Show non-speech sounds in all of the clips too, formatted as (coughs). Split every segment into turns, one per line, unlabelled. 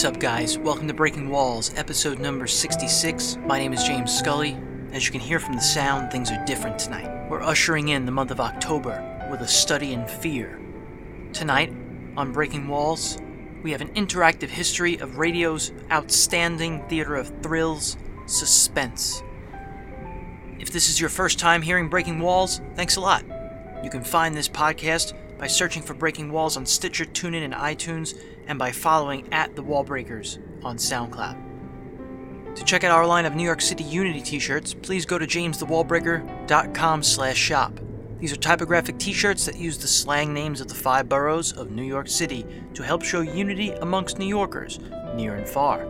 What's up, guys? Welcome to Breaking Walls, episode number 66. My name is James Scully. As you can hear from the sound, things are different tonight. We're ushering in the month of October with a study in fear. Tonight, on Breaking Walls, we have an interactive history of radio's outstanding theater of thrills, suspense. If this is your first time hearing Breaking Walls, thanks a lot. You can find this podcast by searching for Breaking Walls on Stitcher, TuneIn, and iTunes, and by following at The Wallbreakers on SoundCloud. To check out our line of New York City Unity t-shirts, please go to jamesthewallbreaker.com slash shop. These are typographic t-shirts that use the slang names of the five boroughs of New York City to help show unity amongst New Yorkers, near and far.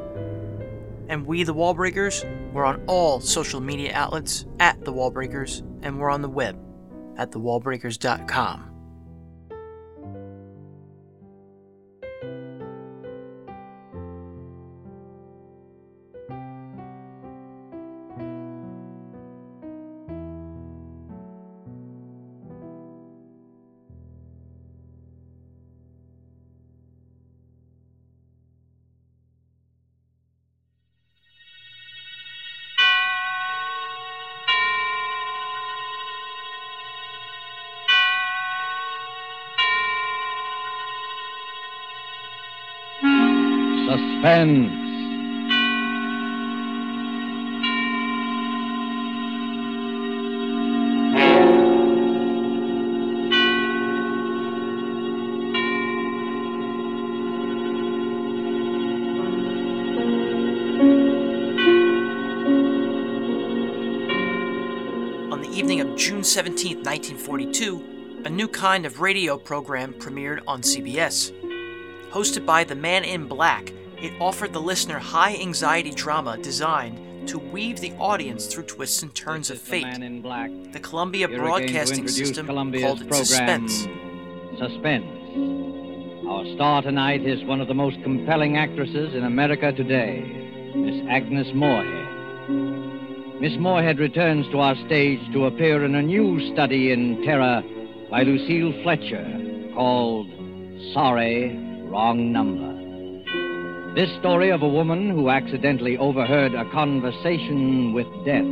And we, the Wallbreakers, we're on all social media outlets at The Wallbreakers, and we're on the web at thewallbreakers.com. On the evening of June 17, 1942, a new kind of radio program premiered on CBS. Hosted by the Man in Black, it offered the listener high anxiety drama designed to weave the audience through twists and turns of fate.
The, man in black.
The Columbia
Here
Broadcasting System
Columbia's
called it
program,
Suspense.
Suspense. Our star tonight is one of the most compelling actresses in America today, Miss Agnes Moorehead. Miss Moorehead returns to our stage to appear in a new study in terror by Lucille Fletcher called Sorry, Wrong Number. This story of a woman who accidentally overheard a conversation with death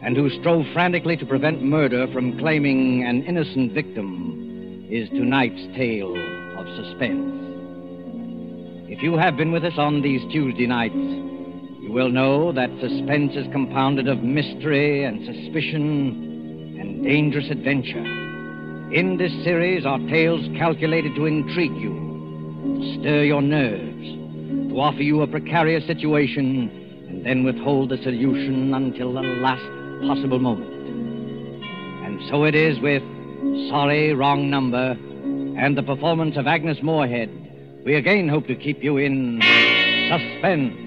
and who strove frantically to prevent murder from claiming an innocent victim is tonight's tale of suspense. If you have been with us on these Tuesday nights, you will know that suspense is compounded of mystery and suspicion and dangerous adventure. In this series are tales calculated to intrigue you, stir your nerves, to offer you a precarious situation, and then withhold the solution until the last possible moment. And so it is with Sorry, Wrong Number and the performance of Agnes Moorehead. We again hope to keep you in suspense.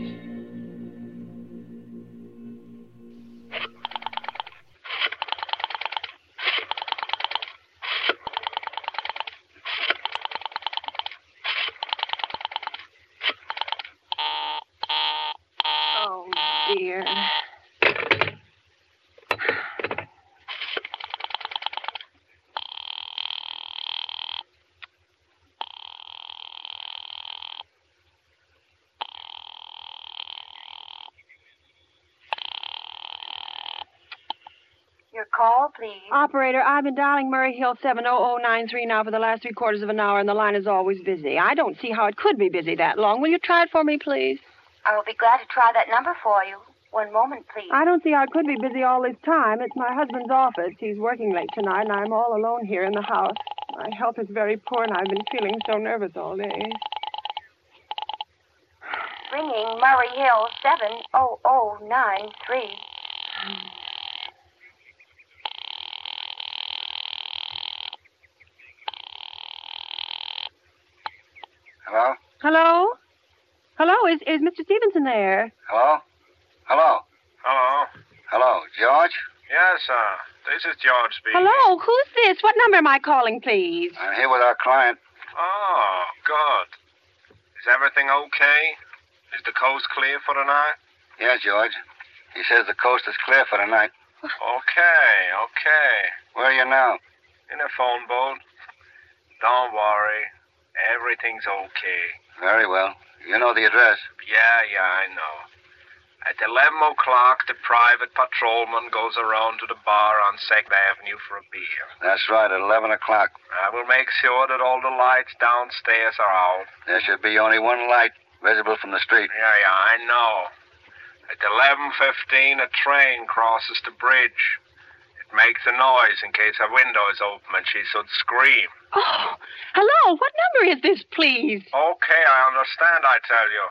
Oh, dear.
Your call, please.
Operator, I've been dialing Murray Hill 70093 now for the last three quarters of an hour, and the line is always busy. I don't see how it could be busy that long. Will you try it for me, please?
I will be glad to try that number for you. One moment, please.
I don't see how it could be busy all this time. It's my husband's office. He's working late tonight, and I'm all alone here in the house. My health is very poor, and I've been feeling so nervous all day.
Ringing Murray Hill 70093.
Hello?
Hello? Hello, is, is Mr. Stevenson there?
Hello? Hello?
Hello.
Hello, George?
Yes, sir. This is George speaking.
Hello, who's this? What number am I calling, please?
I'm here with our client.
Oh, good. Is everything okay? Is the coast clear for tonight?
Yeah, George. He says the coast is clear for tonight.
Okay, okay.
Where are you now?
In a phone boat. Don't worry. everything's okay.
Very well. You know the address.
Yeah, yeah, I know. At 11 o'clock, the private patrolman goes around to the bar on 2nd Avenue for a beer.
That's right, at 11 o'clock.
I will make sure that all the lights downstairs are out.
There should be only one light visible from the street.
Yeah, yeah, I know. At 11.15, a train crosses the bridge. It makes a noise in case her window is open and she should scream.
Oh, hello. What number is this, please?
Okay, I understand, I tell you.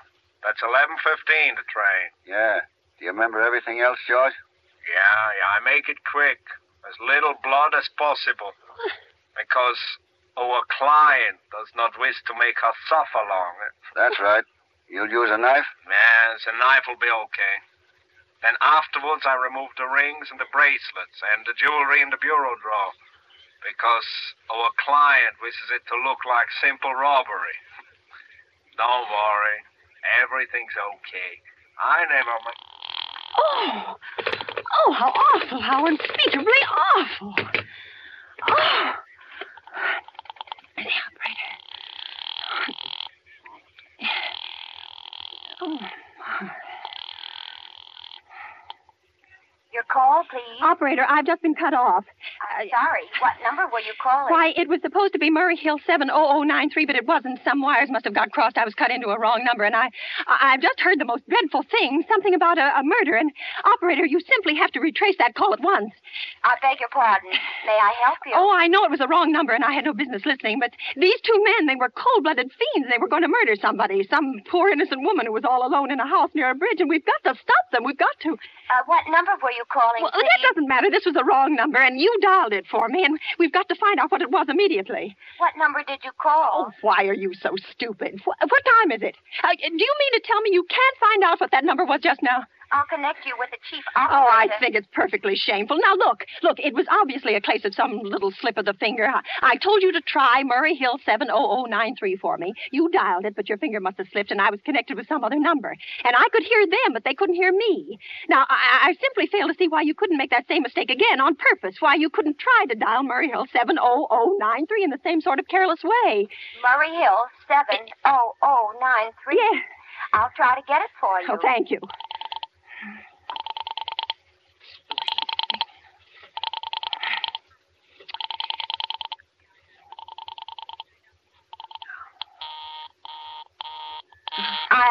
That's 11.15, the train.
Yeah. Do you remember everything else, George?
Yeah, yeah, I make it quick. As little blood as possible. Because our client does not wish to make her suffer long.
That's right. You'll use a knife?
Yes, a knife will be okay. Then afterwards, I remove the rings and the bracelets and the jewelry in the bureau drawer. Because our client wishes it to look like simple robbery. (laughs) Don't worry. Everything's okay. I never.
Oh, oh, how awful, how unspeakably awful. Oh. The operator. Oh.
Your call, please.
Operator, I've just been cut off.
I'm sorry. What number were you calling?
Why, it was supposed to be Murray Hill 70093, but it wasn't. Some wires must have got crossed. I was cut into a wrong number, and I, I I've just heard the most dreadful thing, something about a, a murder. And operator, you simply have to retrace that call at once.
I beg your pardon. May I help you?
Oh, I know it was a wrong number, and I had no business listening. But these two men, they were cold-blooded fiends. They were going to murder somebody, some poor innocent woman who was all alone in a house near a bridge, and we've got to stop them. We've got to.
Uh, what number were you calling,
Well,
please?
that doesn't matter. This was a wrong number, and you dialed it for me, and we've got to find out what it was immediately.
What number did you call?
Oh, why are you so stupid? Wh- what time is it? Uh, do you mean to tell me you can't find out what that number was just now?
I'll connect you with the chief
officer.
Oh.
I think it's perfectly shameful. Now, look, look, it was obviously a case of some little slip of the finger. I, I told you to try Murray Hill 70093 for me. You dialed it, but your finger must have slipped, and I was connected with some other number. And I could hear them, but they couldn't hear me. Now, I, I simply fail to see why you couldn't make that same mistake again on purpose, why you couldn't try to dial Murray Hill 70093 in the same sort of careless way.
Murray Hill, 70093.
Yeah.
I'll try to get it for you.
Oh, thank you.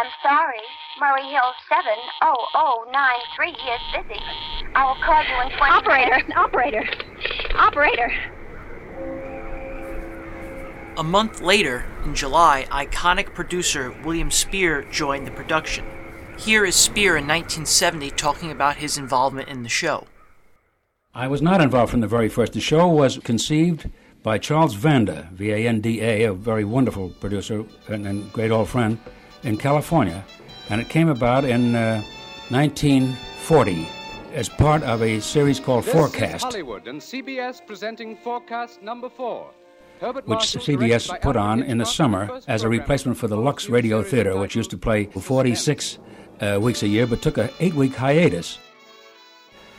I'm sorry. Murray Hill 70093 is busy. I will call you in 20
Operator,
minutes.
operator, operator.
A month later, in July, iconic producer William Spier joined the production. Here is Spier in 1970 talking about his involvement in the show.
I was not involved from the very first. The show was conceived by Charles Vanda, V A N D A, a very wonderful producer and, and great old friend in California. And it came about in uh, 1940 as part of a series called
This
Forecast.
is Hollywood and CBS presenting Forecast Number Four. Herbert
which
Marshall,
CBS put on in the summer as a replacement for the Lux Radio Theater, which used to play 46 uh, weeks a year, but took an eight-week hiatus.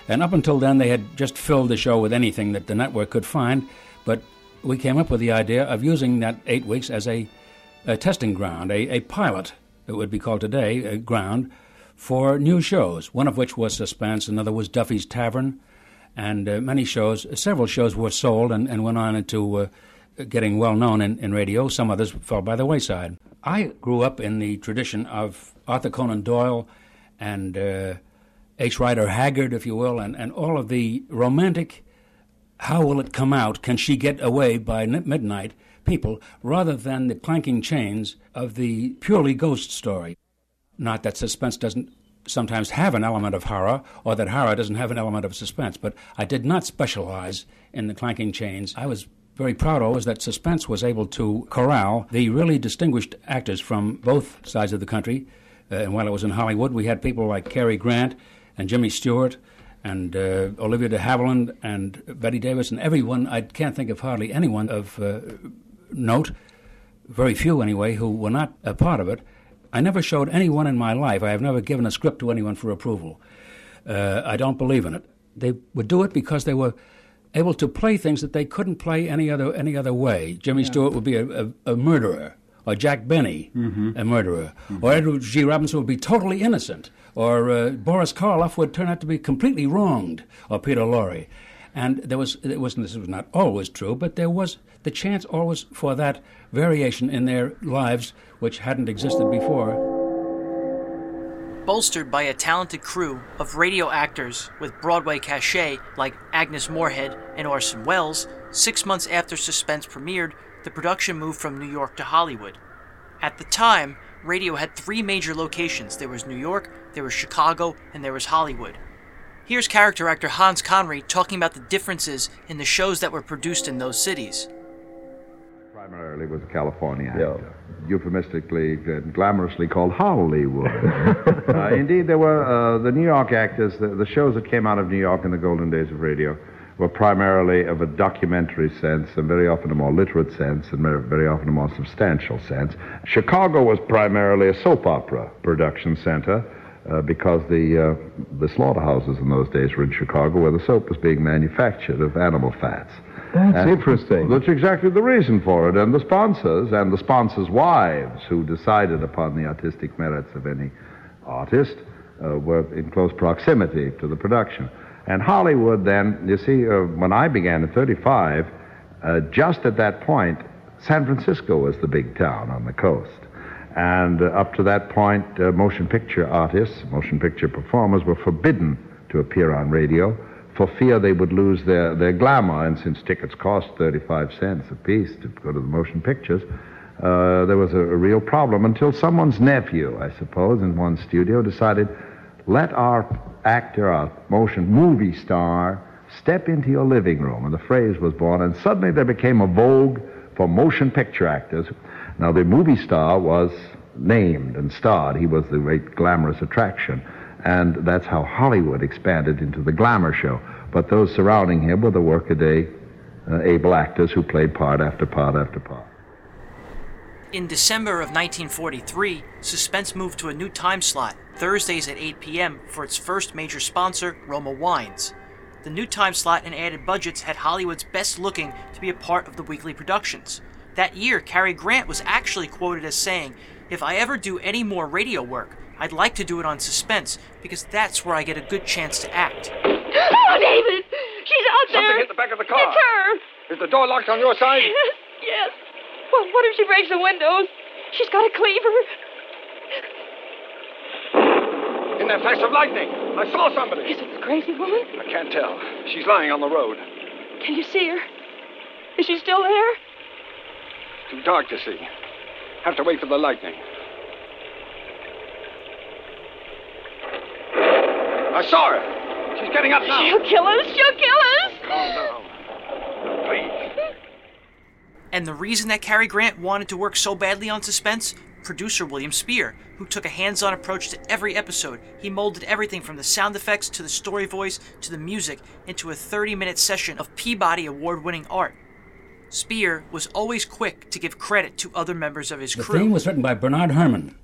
And up until then, they had just filled the show with anything that the network could find. But we came up with the idea of using that eight weeks as a, a testing ground, a, a pilot, it would be called today, a ground for new shows. One of which was Suspense, another was Duffy's Tavern, and uh, many shows, several shows were sold and, and went on into uh, getting well known in, in radio. Some others fell by the wayside. I grew up in the tradition of Arthur Conan Doyle and uh, H. Rider Haggard, if you will, and, and all of the romantic, how will it come out? Can she get away by n- midnight? People, rather than the clanking chains of the purely ghost story. Not that suspense doesn't sometimes have an element of horror, or that horror doesn't have an element of suspense, but I did not specialize in the clanking chains. I was very proud of always that suspense was able to corral the really distinguished actors from both sides of the country. Uh, and while it was in Hollywood, we had people like Cary Grant and Jimmy Stewart and uh, Olivia de Havilland and Bette Davis and everyone. I can't think of hardly anyone of uh, note, very few anyway, who were not a part of it. I never showed anyone in my life. I have never given a script to anyone for approval. Uh, I don't believe in it. They would do it because they were able to play things that they couldn't play any other any other way. Jimmy Stewart would be a, a, a murderer, or Jack Benny, a murderer, or Edward G. Robinson would be totally innocent, or uh, Boris Karloff would turn out to be completely wronged, or Peter Lorre. And there was, it was, this was not always true, but there was the chance always for that variation in their lives which hadn't existed before.
Bolstered by a talented crew of radio actors with Broadway cachet like Agnes Moorehead and Orson Welles, six months after Suspense premiered, the production moved from New York to Hollywood. At the time, radio had three major locations there was New York, there was Chicago, and there was Hollywood. Here's character actor Hans Conried talking about the differences in the shows that were produced in those cities.
Primarily was a California actor, euphemistically and glamorously called Hollywood. (laughs) uh, indeed, there were uh, the New York actors, the, the shows that came out of New York in the golden days of radio were primarily of a documentary sense and very often a more literate sense and very, very often a more substantial sense. Chicago was primarily a soap opera production center. Uh, because the uh, the slaughterhouses in those days were in Chicago, where the soap was being manufactured of animal fats.
That's
And
interesting.
That's exactly the reason for it. And the sponsors and the sponsors' wives who decided upon the artistic merits of any artist uh, were in close proximity to the production. And Hollywood, then, you see, uh, when I began in 35, uh, just at that point, San Francisco was the big town on the coast. And uh, up to that point, uh, motion picture artists, motion picture performers were forbidden to appear on radio for fear they would lose their, their glamour. And since tickets cost 35 cents apiece to go to the motion pictures, uh, there was a, a real problem until someone's nephew, I suppose, in one studio decided, let our actor, our motion movie star, step into your living room. And the phrase was born, and suddenly there became a vogue for motion picture actors. Now, the movie star was named and starred. He was the great glamorous attraction. And that's how Hollywood expanded into the glamour show. But those surrounding him were the workaday uh, able actors who played part after part after part.
In December of 1943, Suspense moved to a new time slot, Thursdays at 8 p.m., for its first major sponsor, Roma Wines. The new time slot and added budgets had Hollywood's best looking to be a part of the weekly productions. That year, Cary Grant was actually quoted as saying, If I ever do any more radio work, I'd like to do it on Suspense because that's where I get a good chance to act.
Oh, David! She's out
Something
there!
hit the back of the car.
It's her!
Is the door locked on your side?
Yes, (laughs) yes. Well, what if she breaks the windows? She's got a cleaver.
In that flash of lightning, I saw somebody.
Is it the crazy woman?
I can't tell. She's lying on the road.
Can you see her? Is she still there?
Too dark to see. Have to wait for the lightning. I saw her. She's getting up now.
She'll kill us! She'll kill us!
Oh, calm down. Please.
And the reason that Cary Grant wanted to work so badly on Suspense? Producer William Spier, who took a hands on approach to every episode. He molded everything from the sound effects to the story voice to the music into a 30 minute session of Peabody Award winning art. Spier was always quick to give credit to other members of his
The
crew.
The theme was written by Bernard Herrmann.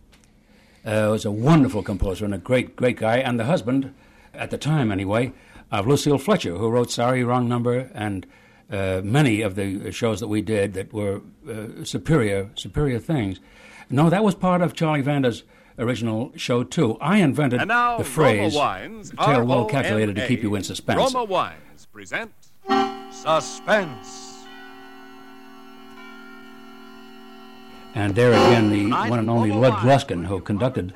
Uh, was a wonderful composer and a great, great guy, and the husband, at the time anyway, of Lucille Fletcher, who wrote Sorry, Wrong Number and uh, many of the shows that we did that were uh, superior, superior things. No, that was part of Charlie Vanda's original show too. I invented
And now,
the phrase
Roma Wines,
"tale well calculated to
R-O-M-A,
keep you in suspense."
Roma Wines present Suspense.
And there again, the one and only Lud Gluskin, who conducted,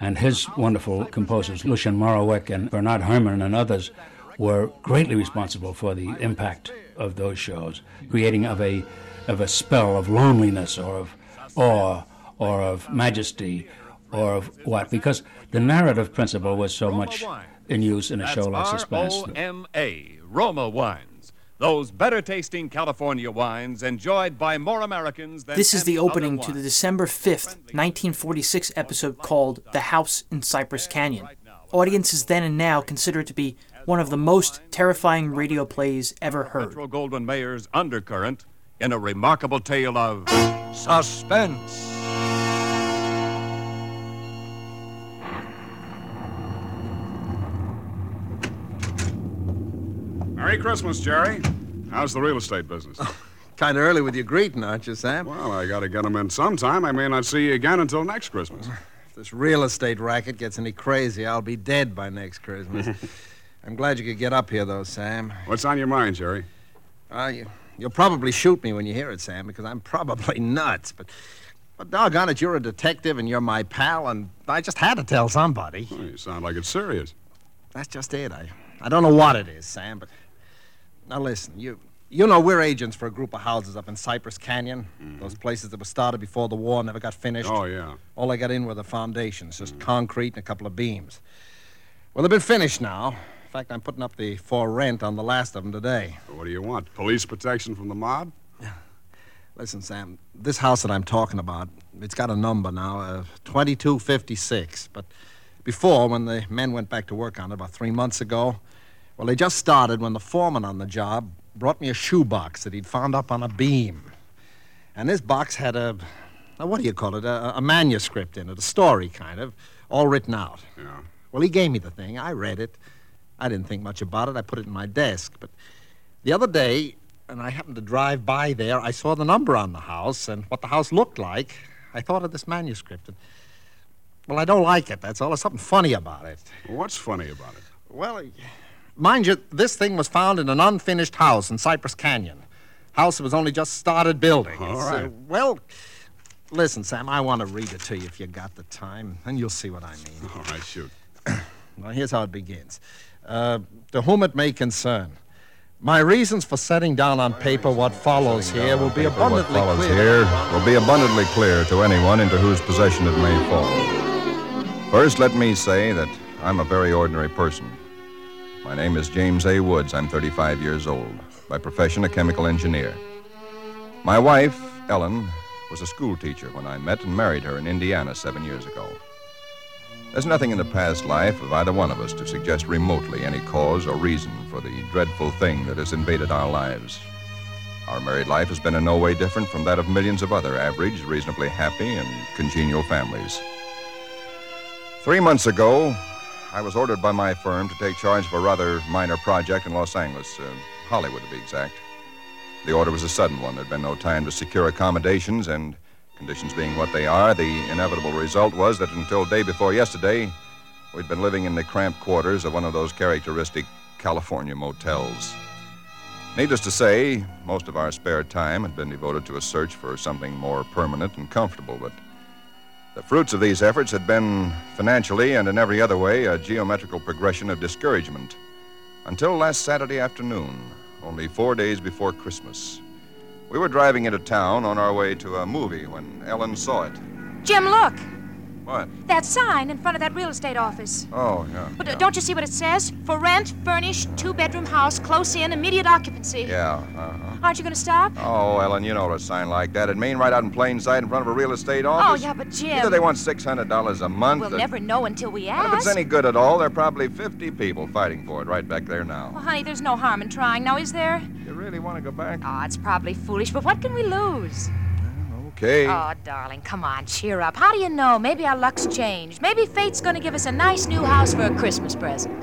and his wonderful composers, Lucien Moraweck and Bernard Herrmann and others, were greatly responsible for the impact of those shows, creating of a, of a spell of loneliness or of awe or of majesty or of what? Because the narrative principle was so much in use in a
That's
show like Suspense.
R-O-M-A, Roma Wines. Those better tasting California wines enjoyed by more Americans than
This is the opening to the December 5th, 1946 episode called The House in Cypress Canyon. Audiences then and now consider it to be one of the most terrifying radio plays ever heard.
Metro Goldwyn Mayer's Undercurrent in a remarkable tale of suspense.
Merry Christmas, Jerry. How's the real estate business? (laughs)
Kind of early with your greeting, aren't you, Sam?
Well, I gotta get 'em in sometime. I may not see you again until next Christmas.
If this real estate racket gets any crazy, I'll be dead by next Christmas. (laughs) I'm glad you could get up here, though, Sam.
What's on your mind, Jerry?
Uh, you, you'll probably shoot me when you hear it, Sam, because I'm probably (laughs) nuts. But, but doggone it, you're a detective and you're my pal, and I just had to tell somebody.
Oh, you sound like it's serious.
That's just it. I, I don't know what it is, Sam, but now listen, you you know we're agents for a group of houses up in Cypress Canyon. Those places that were started before the war never got finished.
Oh, yeah.
All I got in were the foundations, just concrete and a couple of beams. Well, they've been finished now. In fact, I'm putting up the for rent on the last of them today.
What do you want? Police protection from the mob? (sighs)
Listen, Sam, this house that I'm talking about, it's got a number now, uh, 2256. But before, when the men went back to work on it about three months ago, well, they just started when the foreman on the job brought me a shoebox that he'd found up on a beam. And this box had a, a what do you call it, a, a manuscript in it, a story kind of, all written out.
Yeah.
Well, he gave me the thing. I read it. I didn't think much about it. I put it in my desk. But the other day, and I happened to drive by there, I saw the number on the house and what the house looked like. I thought of this manuscript. And, well, I don't like it. That's all. There's something funny about it.
What's funny about it?
Well, mind you, this thing was found in an unfinished house in Cypress Canyon. House that was only just started building.
All
It's, uh, well, listen, Sam, I want to read it to you if you got the time, and you'll see what I mean.
All right, shoot. (coughs)
Well, here's how it begins. Uh, to whom it may concern. My reasons for setting down on paper what follows here will be abundantly What
follows
clear.
here will be abundantly clear to anyone into whose possession it may fall. First, let me say that I'm a very ordinary person. My name is James A. Woods. I'm 35 years old. By profession, a chemical engineer. My wife, Ellen, was a school teacher when I met and married her in Indiana seven years ago. There's nothing in the past life of either one of us to suggest remotely any cause or reason for the dreadful thing that has invaded our lives. Our married life has been in no way different from that of millions of other average, reasonably happy, and congenial families. Three months ago, I was ordered by my firm to take charge of a rather minor project in Los Angeles, uh, Hollywood to be exact. The order was a sudden one. There'd been no time to secure accommodations, and conditions being what they are, the inevitable result was that until day before yesterday, we'd been living in the cramped quarters of one of those characteristic California motels. Needless to say, most of our spare time had been devoted to a search for something more permanent and comfortable, but the fruits of these efforts had been, financially and in every other way, a geometrical progression of discouragement. Until last Saturday afternoon, only four days before Christmas. We were driving into town on our way to a movie when Ellen saw it.
Jim, look.
What?
That sign in front of that real estate office.
Oh, yeah.
But uh, don't you see what it says? For rent, furnished, two bedroom house, close in, immediate occupancy.
Yeah, uh-huh.
Aren't you going to stop?
Oh, Ellen, you know what a sign like that. It'd mean right out in plain sight in front of a real estate office.
Oh,
office.
yeah, but Jim.
Either they want $600 a month.
We'll
or-
never know until we
And
ask.
if it's any good at all, there are probably 50 people fighting for it right back there now.
Well, honey, there's no harm in trying now, is there?
You really want to go back?
Oh, it's probably foolish, but what can we lose?
Okay.
Oh, darling, come on, cheer up. How do you know? Maybe our luck's changed. Maybe fate's to give us a nice new house for a Christmas present.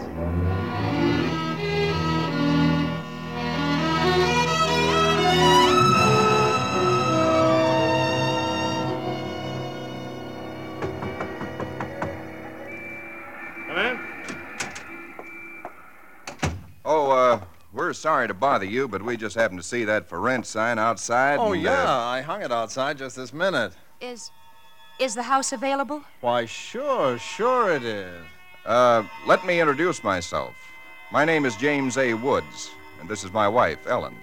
Sorry to bother you, but we just happened to see that for rent sign outside.
Oh,
and,
yeah,
uh,
I hung it outside just this minute.
Is is the house available?
Why, sure, sure it is.
Uh, let me introduce myself. My name is James A. Woods, and this is my wife, Ellen.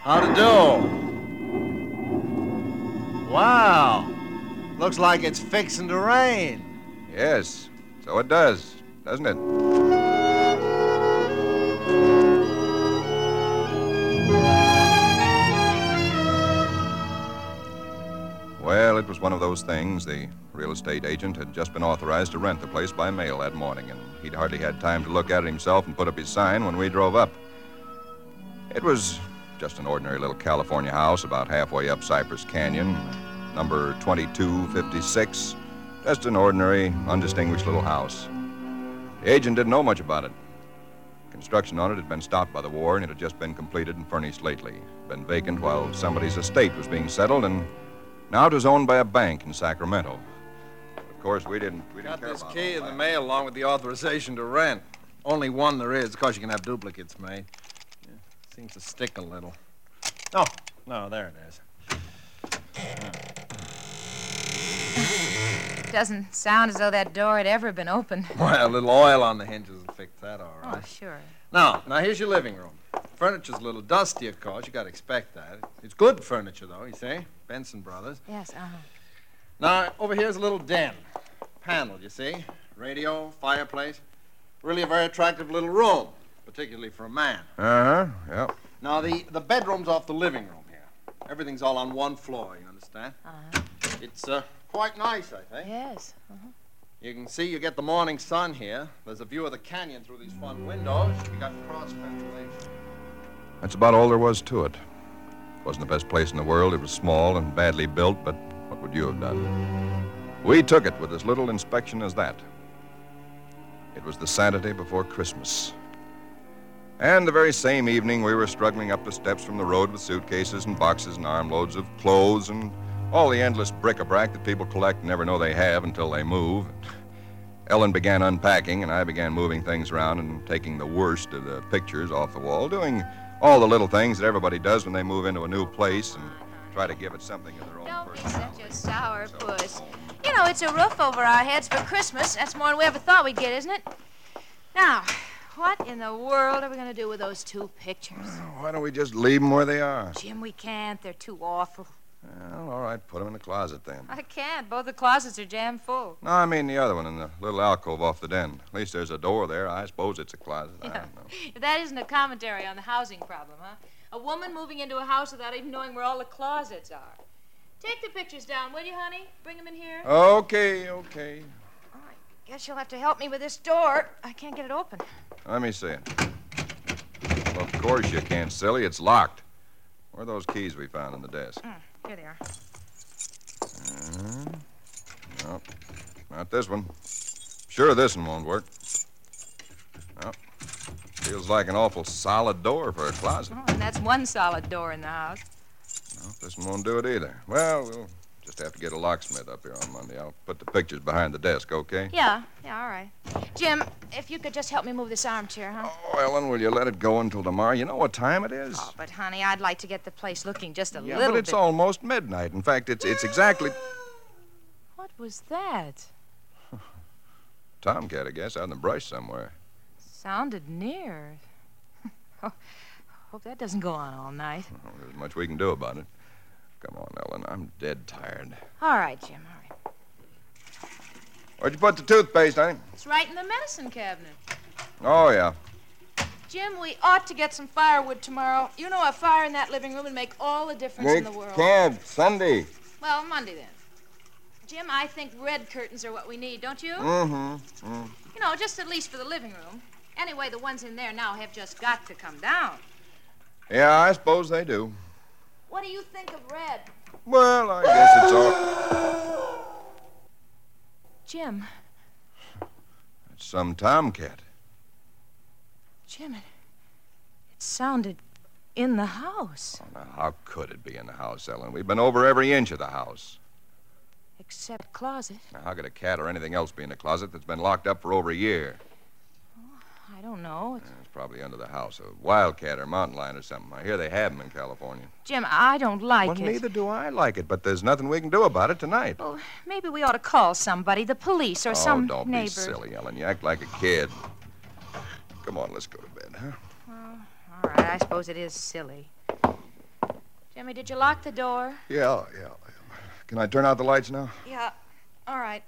How to do? Wow. Looks like it's fixing to rain.
Yes, so it does, doesn't it? Well, it was one of those things. The real estate agent had just been authorized to rent the place by mail that morning, and he'd hardly had time to look at it himself and put up his sign when we drove up. It was just an ordinary little California house about halfway up Cypress Canyon, number 2256. Just an ordinary, undistinguished little house. The agent didn't know much about it. Construction on it had been stopped by the war, and it had just been completed and furnished lately. Been vacant while somebody's estate was being settled, and now it was owned by a bank in Sacramento. Of course, we didn't. We didn't
Got
care
this
about
key in the mail along with the authorization to rent. Only one there is. Of course, you can have duplicates made. Yeah, seems to stick a little. Oh, no, there it is.
Doesn't sound as though that door had ever been opened.
Well, a little oil on the hinges will fix that, all oh, right.
Oh, sure.
Now, now here's your living room. Furniture's a little dusty, of course. You got to expect that. It's good furniture, though. You see, Benson Brothers.
Yes, uh-huh.
Now, over here's a little den, panel. You see, radio, fireplace. Really a very attractive little room, particularly for a man.
Uh huh. Yep.
Now, the the bedroom's off the living room here. Everything's all on one floor. You understand?
Uh-huh.
It's uh, quite nice, I think.
Yes. Uh-huh.
You can see you get the morning sun here. There's a view of the canyon through these front windows. You got cross ventilation.
That's about all there was to it. It. Wasn't the best place in the world. It was small and badly built, but what would you have done? We took it with as little inspection as that. It was the Saturday before Christmas. And the very same evening, we were struggling up the steps from the road with suitcases and boxes and armloads of clothes and all the endless bric-a-brac that people collect and never know they have until they move. Ellen began unpacking, and I began moving things around and taking the worst of the pictures off the wall, doing all the little things that everybody does when they move into a new place and try to give it something of their own
Don't be such a sour puss. You know, it's a roof over our heads for Christmas. That's more than we ever thought we'd get, isn't it? Now, what in the world are we going to do with those two pictures?
Why don't we just leave them where they are?
Jim, we can't. They're too awful.
Well, all right, put them in the closet then.
I can't. Both the closets are jammed full.
No, I mean the other one in the little alcove off the den. At least there's a door there. I suppose it's a closet. I don't know. (laughs)
That isn't a commentary on the housing problem, huh? A woman moving into a house without even knowing where all the closets are. Take the pictures down, will you, honey? Bring them in here.
Okay, okay.
I guess you'll have to help me with this door. I can't get it open.
Let me see it. Well, of course you can't, silly. It's locked. Where are those keys we found in the desk?
Mm, here they are.
Uh, no, not this one. Sure, this one won't work. No. Feels like an awful solid door for a closet.
Oh, and that's one solid door in the house.
No, this one won't do it either. Well, we'll just have to get a locksmith up here on Monday. I'll put the pictures behind the desk, okay?
Yeah, yeah, all right. Jim, if you could just help me move this armchair, huh?
Oh, Ellen, will you let it go until tomorrow? You know what time it is?
Oh, but, honey, I'd like to get the place looking just a
yeah,
little bit.
but it's
bit.
almost midnight. In fact, it's it's exactly (gasps)
What was that? (laughs)
Tomcat, I guess, out in the brush somewhere.
Sounded near. oh, (laughs) hope that doesn't go on all night.
Well, there's much we can do about it. Come on. I'm dead tired.
All right, Jim, all right.
Where'd you put the toothpaste, honey?
It's right in the medicine cabinet.
Oh, yeah.
Jim, we ought to get some firewood tomorrow. You know, a fire in that living room would make all the difference in the world.
Cab, Sunday.
Well, Monday then. Jim, I think red curtains are what we need, don't you?
Mm-hmm. Mm.
You know, just at least for the living room. Anyway, the ones in there now have just got to come down.
Yeah, I suppose they do.
What do you think of red?
Well, I guess it's all. (sighs)
Jim,
It's some tomcat.
Jim, it, it sounded in the house, oh,
Now, how could it be in the house, Ellen? We've been over every inch of the house.
except closet.
Now, how could a cat or anything else be in a closet that's been locked up for over a year?
Oh, I don't know. It's-
It's probably under the house. A wildcat or mountain lion or something. I hear they have them in California.
Jim, I don't like
well,
it.
neither do I like it, but there's nothing we can do about it tonight.
Well, maybe we ought to call somebody, the police or
oh,
some
don't
neighbors.
be silly, Ellen. You act like a kid. Come on, let's go to bed, huh?
All right, I suppose it is silly. Jimmy, did you lock the door?
Yeah, yeah. Can I turn out the lights now?
Yeah. All right.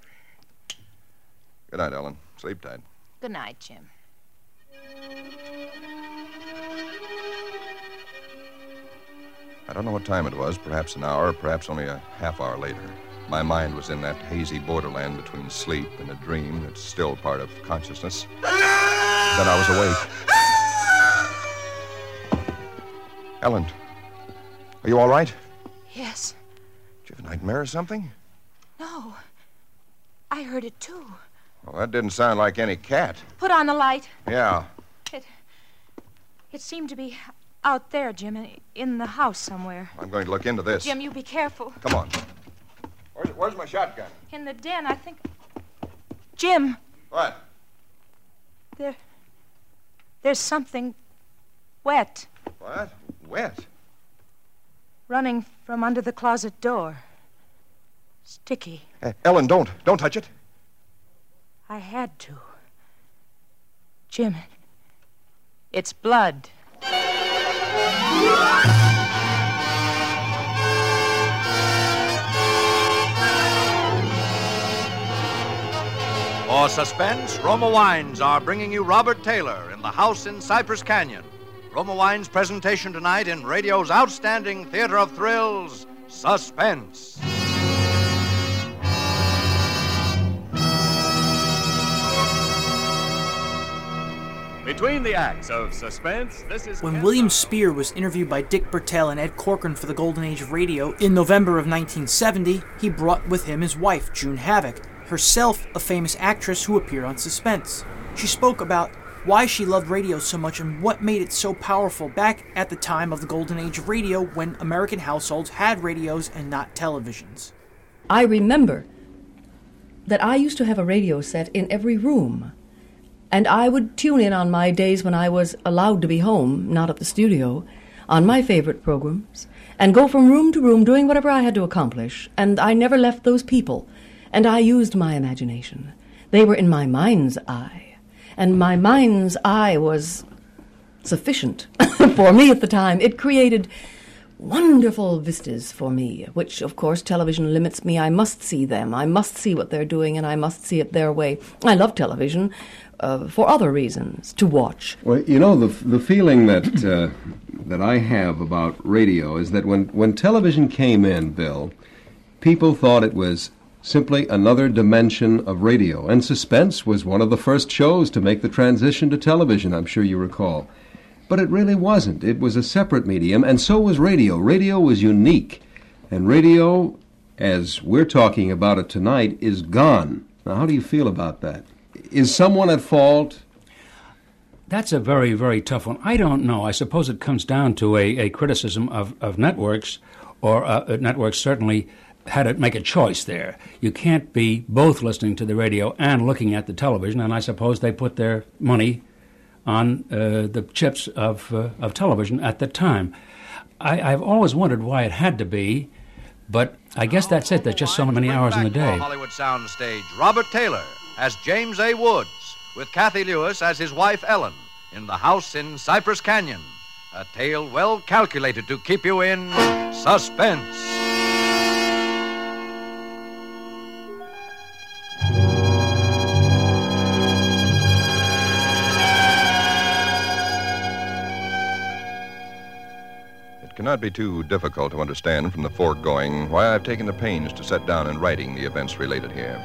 Good night, Ellen. Sleep tight.
Good night, Jim.
I don't know what time it was, perhaps an hour, perhaps only a half hour later. My mind was in that hazy borderland between sleep and a dream that's still part of consciousness. Then I was awake. Ellen, are you all right?
Yes.
Did you have a nightmare or something?
No. I heard it too.
Well, that didn't sound like any cat.
Put on the light.
Yeah.
It, It seemed to be out there, Jim, in- in the house somewhere.
I'm going to look into this.
Jim, you be careful.
Come on. Where's, where's my shotgun?
In the den, I think. Jim,
What?
there. There's something wet
What? Wet?
running from under the closet door. Sticky.
Eh, Ellen, don't. Don't touch it.
I had to. Jim, it's blood.
For suspense, Roma Wines are bringing you Robert Taylor in the house in Cypress Canyon. Roma Wines' presentation tonight in radio's outstanding theater of thrills, Suspense.
Between the acts of suspense, this is
When William Spier was interviewed by Dick Bertel and Ed Corcoran for the Golden Age of Radio in November of 1970, he brought with him his wife, June Havoc, herself a famous actress who appeared on Suspense. She spoke about why she loved radio so much and what made it so powerful back at the time of the Golden Age of Radio when American households had radios and not televisions.
I remember that I used to have a radio set in every room. And I would tune in on my days when I was allowed to be home, not at the studio, on my favorite programs, and go from room to room doing whatever I had to accomplish. And I never left those people. And I used my imagination. They were in my mind's eye. And my mind's eye was sufficient (laughs) for me at the time. It created wonderful vistas for me, which, of course, television limits me. I must see them. I must see what they're doing, and I must see it their way. I love television uh, for other reasons to watch.
Well, you know the the feeling that uh, that I have about radio is that when when television came in, Bill, people thought it was simply another dimension of radio, and Suspense was one of the first shows to make the transition to television. I'm sure you recall. But it really wasn't. It was a separate medium, and so was radio. Radio was unique. And radio, as we're talking about it tonight, is gone. Now, how do you feel about that? Is someone at fault?
That's a very, very tough one. I don't know. I suppose it comes down to a, a criticism of, of networks, or uh, networks certainly had to make a choice there. You can't be both listening to the radio and looking at the television, and I suppose they put their money on uh, the chips of, uh, of television at the time. I, I've always wondered why it had to be, but I guess that's it. There's just so many hours in the day.
Hollywood soundstage, Robert Taylor as James A. Woods, with Cathy Lewis as his wife Ellen, in the house in Cypress Canyon. A tale well calculated to keep you in suspense.
It cannot be too difficult to understand from the foregoing why I've taken the pains to set down in writing the events related here.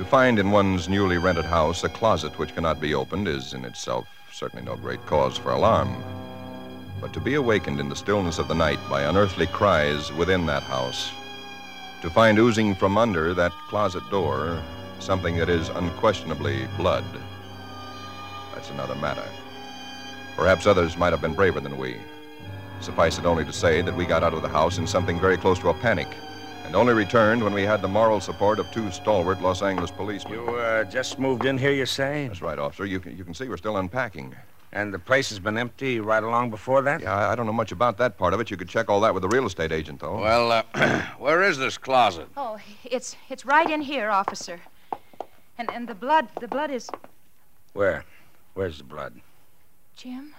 To find in one's newly rented house a closet which cannot be opened is in itself certainly no great cause for alarm. But to be awakened in the stillness of the night by unearthly cries within that house, to find oozing from under that closet door something that is unquestionably blood, that's another matter. Perhaps others might have been braver than we. Suffice it only to say that we got out of the house in something very close to a panic, and only returned when we had the moral support of two stalwart Los Angeles policemen.
You uh, just moved in here, you say?
That's right, officer. You can, you can see we're still unpacking.
And the place has been empty right along before that?
Yeah, I, I don't know much about that part of it. You could check all that with the real estate agent, though.
Well, uh, (clears throat) where is this closet?
Oh, it's it's right in here, officer. And and the blood, the blood is
Where? Where's the blood?
Jim.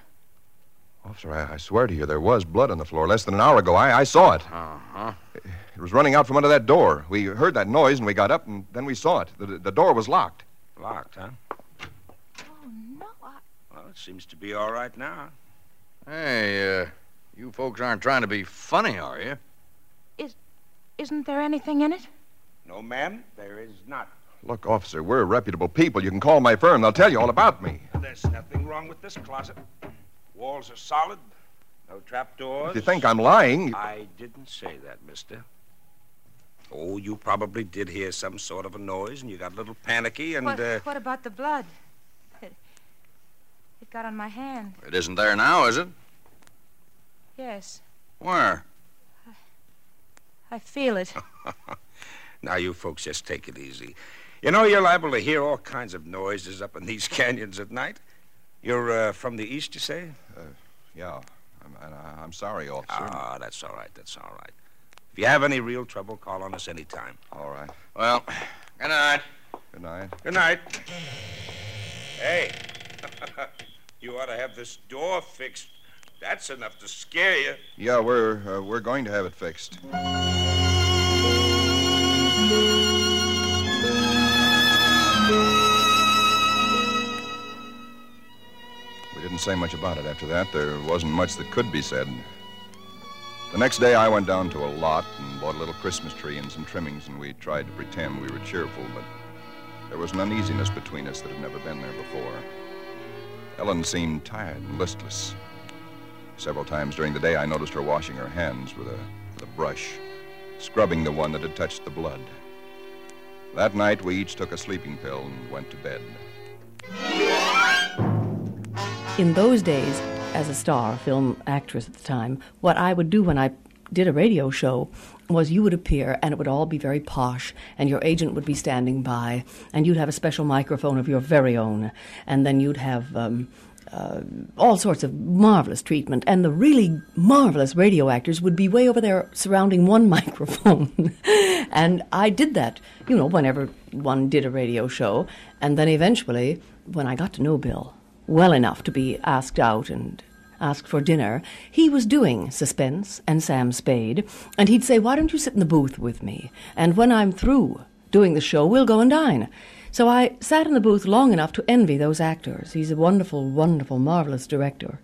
Officer, I, I swear to you, there was blood on the floor less than an hour ago. I, I saw it.
Uh-huh.
It, it was running out from under that door. We heard that noise and we got up and then we saw it. The, the door was locked.
Locked, huh?
Oh no, I...
Well, it seems to be all right now.
Hey, uh, you folks aren't trying to be funny, are you?
Is, isn't there anything in it?
No, ma'am, there is not.
Look, officer, we're reputable people. You can call my firm. They'll tell you all about me.
There's nothing wrong with this closet. Walls are solid. No trapdoors.
If you think I'm lying.
I didn't say that, mister. Oh, you probably did hear some sort of a noise and you got a little panicky and,
what,
uh.
what about the blood? It got on my hand.
It isn't there now, is it?
Yes.
Where?
I feel it. (laughs)
Now, you folks just take it easy. You know, you're liable to hear all kinds of noises up in these (laughs) canyons at night. You're uh, from the east, you say?
Uh, yeah. I'm, I'm sorry, officer.
Ah, that's all right. That's all right. If you have any real trouble, call on us anytime.
All right.
Well, good night.
Good night.
Good night. Hey, (laughs) you ought to have this door fixed. That's enough to scare you.
Yeah, we're uh, we're going to have it fixed. We didn't say much about it after that. There wasn't much that could be said. The next day, I went down to a lot and bought a little Christmas tree and some trimmings, and we tried to pretend we were cheerful, but there was an uneasiness between us that had never been there before. Ellen seemed tired and listless. Several times during the day, I noticed her washing her hands with a, with a brush, scrubbing the one that had touched the blood. That night, we each took a sleeping pill and went to bed.
In those days, as a star, film actress at the time, what I would do when I did a radio show was you would appear and it would all be very posh and your agent would be standing by and you'd have a special microphone of your very own. And then you'd have um, uh, all sorts of marvelous treatment. And the really marvelous radio actors would be way over there surrounding one (laughs) microphone. And i did that you know whenever one did a radio show. And then eventually when i got to know bill well enough to be asked out and asked for dinner, he was doing Suspense and Sam Spade, and he'd say, Why don't you sit in the booth with me? And when I'm through doing the show, we'll go and dine. So I sat in the booth long enough to envy those actors. He's a wonderful, wonderful, marvelous director.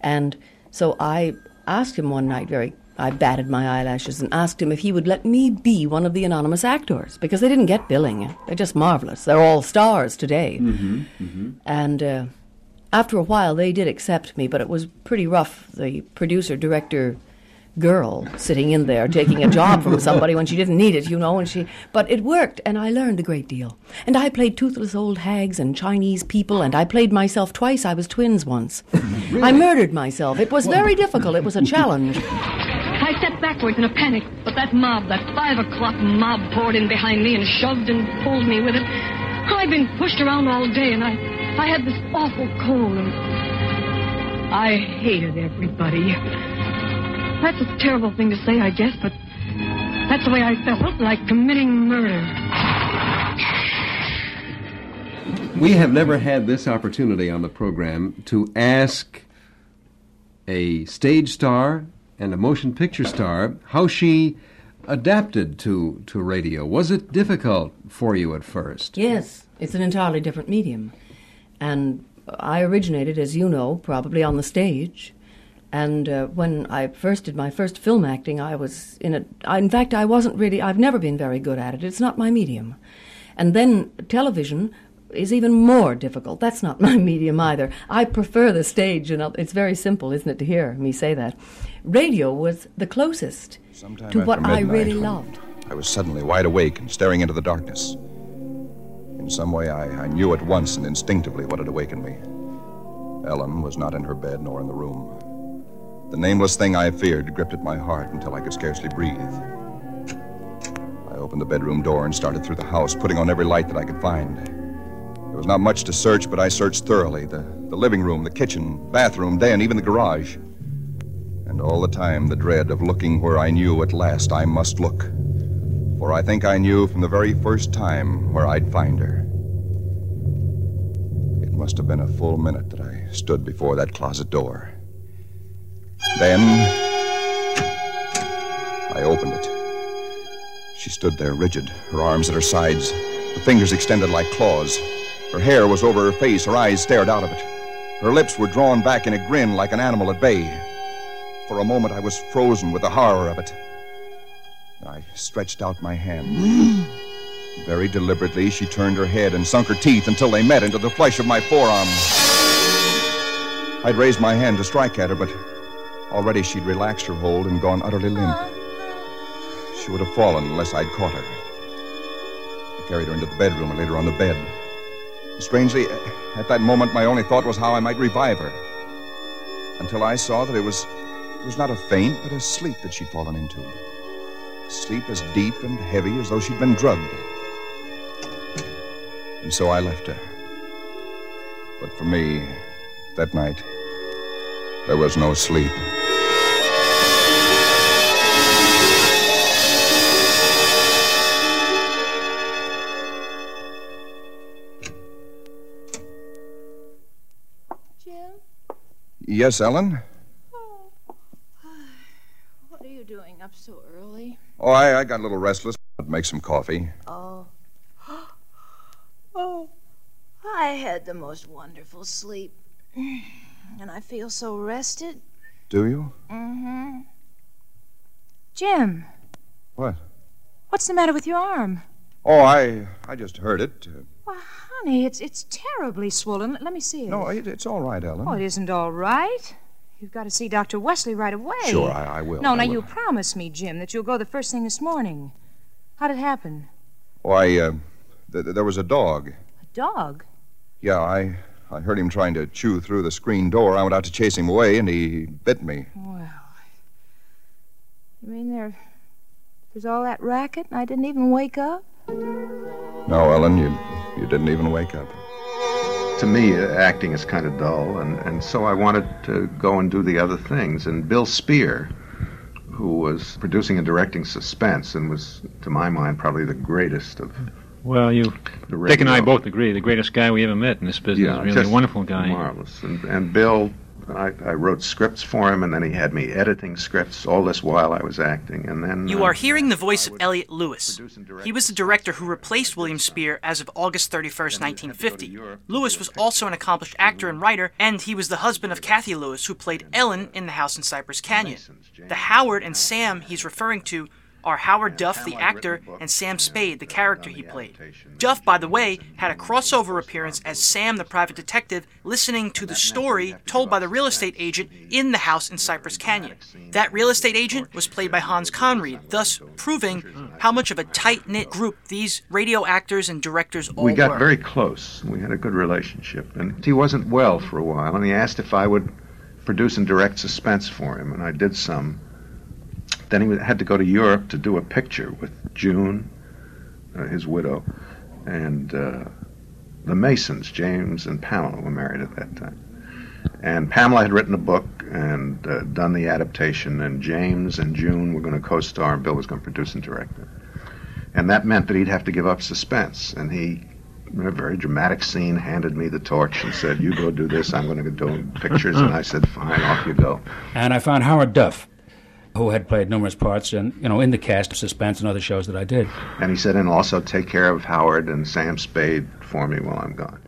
And so I asked him one night very I batted my eyelashes and asked him if he would let me be one of the anonymous actors because they didn't get billing. They're just marvelous. They're all stars today.
Mm-hmm. Mm-hmm.
And uh, after a while, they did accept me, but it was pretty rough. The producer director girl sitting in there taking a job from somebody when she didn't need it, you know, and she but it worked and I learned a great deal. And I played toothless old hags and Chinese people and I played myself twice. I was twins once. (laughs) I murdered myself. It was very difficult. It was a challenge.
I stepped backwards in a panic, but that mob, that five o'clock mob, poured in behind me and shoved and pulled me with it. I'd been pushed around all day, and I, I had this awful cold, and I hated everybody. That's a terrible thing to say, I guess, but that's the way I felt, like committing murder.
We have never had this opportunity on the program to ask a stage star and a motion picture star how she adapted to, to radio. Was it difficult for you at first?
Yes, it's an entirely different medium. And I originated, as you know, probably on the stage. And uh, when I first did my first film acting, I was in a. I, in fact, I wasn't really. I've never been very good at it. It's not my medium. And then television is even more difficult. That's not (laughs) my medium either. I prefer the stage, and it's very simple, isn't it, to hear me say that? Radio was the closest
Sometime
to what I really loved.
I was suddenly wide awake and staring into the darkness. In some way, I, I knew at once and instinctively what had awakened me. Ellen was not in her bed nor in the room. The nameless thing I feared gripped at my heart until I could scarcely breathe. I opened the bedroom door and started through the house, putting on every light that I could find. There was not much to search, but I searched thoroughly the, the living room, the kitchen, bathroom, den, even the garage. And all the time, the dread of looking where I knew at last I must look. For I think I knew from the very first time where I'd find her. It must have been a full minute that I stood before that closet door. Then I opened it. She stood there rigid, her arms at her sides, the fingers extended like claws. Her hair was over her face, her eyes stared out of it. Her lips were drawn back in a grin like an animal at bay. For a moment, I was frozen with the horror of it. I stretched out my hand. (gasps) Very deliberately, she turned her head and sunk her teeth until they met into the flesh of my forearm. I'd raised my hand to strike at her, but already she'd relaxed her hold and gone utterly limp. She would have fallen unless I'd caught her. I carried her into the bedroom and laid her on the bed. Strangely, at that moment, my only thought was how I might revive her. Until I saw that it was, it was not a faint, but a sleep that she'd fallen into. Sleep as deep and heavy as though she'd been drugged. And so I left her. But for me, that night, there was no sleep.
Jim,
Yes, Ellen? Oh. (sighs)
what are you doing up so?
Oh, I, I got a little restless. I'd make some coffee.
Oh. (gasps) oh. I had the most wonderful sleep. (sighs) And I feel so rested.
Do you?
Mm-hmm. Jim,
What?
what's the matter with your arm?
Oh, I I just heard it. Uh,
Why, honey, it's it's terribly swollen. Let- Let me see it.
no, it, it's all right, Ellen.
Oh, it isn't all right. You've got to see Dr. Wesley right away.
Sure, I, I will.
No,
I
now
will.
you promise me, Jim, that you'll go the first thing this morning. How'd it happen?
Why, uh, th- th- there was a dog.
A dog?
Yeah, I I heard him trying to chew through the screen door. I went out to chase him away, and he bit me.
Well, you mean there, there's all that racket and I didn't even wake up?
No, Ellen, you you didn't even wake up.
To me, uh, acting is kind of dull, and, and so I wanted to go and do the other things. And Bill Spier, who was producing and directing Suspense and was, to my mind, probably the greatest of
Well, you,
the
Dick and I both agree. The greatest guy we ever met in this business.
Yeah,
really wonderful guy.
Marvelous. And, and Bill, I, I wrote scripts for him, and then he had me editing scripts all this while I was acting. And then
You
uh,
are hearing the voice of Elliot Lewis. He was the director who replaced William Spier as of August 31st, 1950. Lewis was also an accomplished actor and writer, and he was the husband of Cathy Lewis, who played Ellen in The House in Cypress Canyon. The Howard and Sam he's referring to are Howard Duff, the actor, and Sam Spade, the character he played. Duff, by the way, had a crossover appearance as Sam, the private detective, listening to the story told by the real estate agent in the house in Cypress Canyon. That real estate agent was played by Hans Conried, thus proving how much of a tight knit group these radio actors and directors all were.
we got
were.
very close. We had a good relationship. And he wasn't well for a while, and he asked if I would produce and direct suspense for him, and I did some. Then he had to go to Europe to do a picture with June, uh, his widow, and uh, the Masons, James and Pamela, were married at that time. And Pamela had written a book and uh, done the adaptation, and James and June were going to co star, and Bill was going to produce and direct it. And that meant that he'd have to give up suspense. And he, in a very dramatic scene, handed me the torch and said, You go do this, I'm going to go do pictures. And I said, Fine, off you go.
And I found Howard Duff, who had played numerous parts and you know in the cast of Suspense and other shows that I did.
And he said, And also take care of Howard and Sam Spade for me while I'm gone.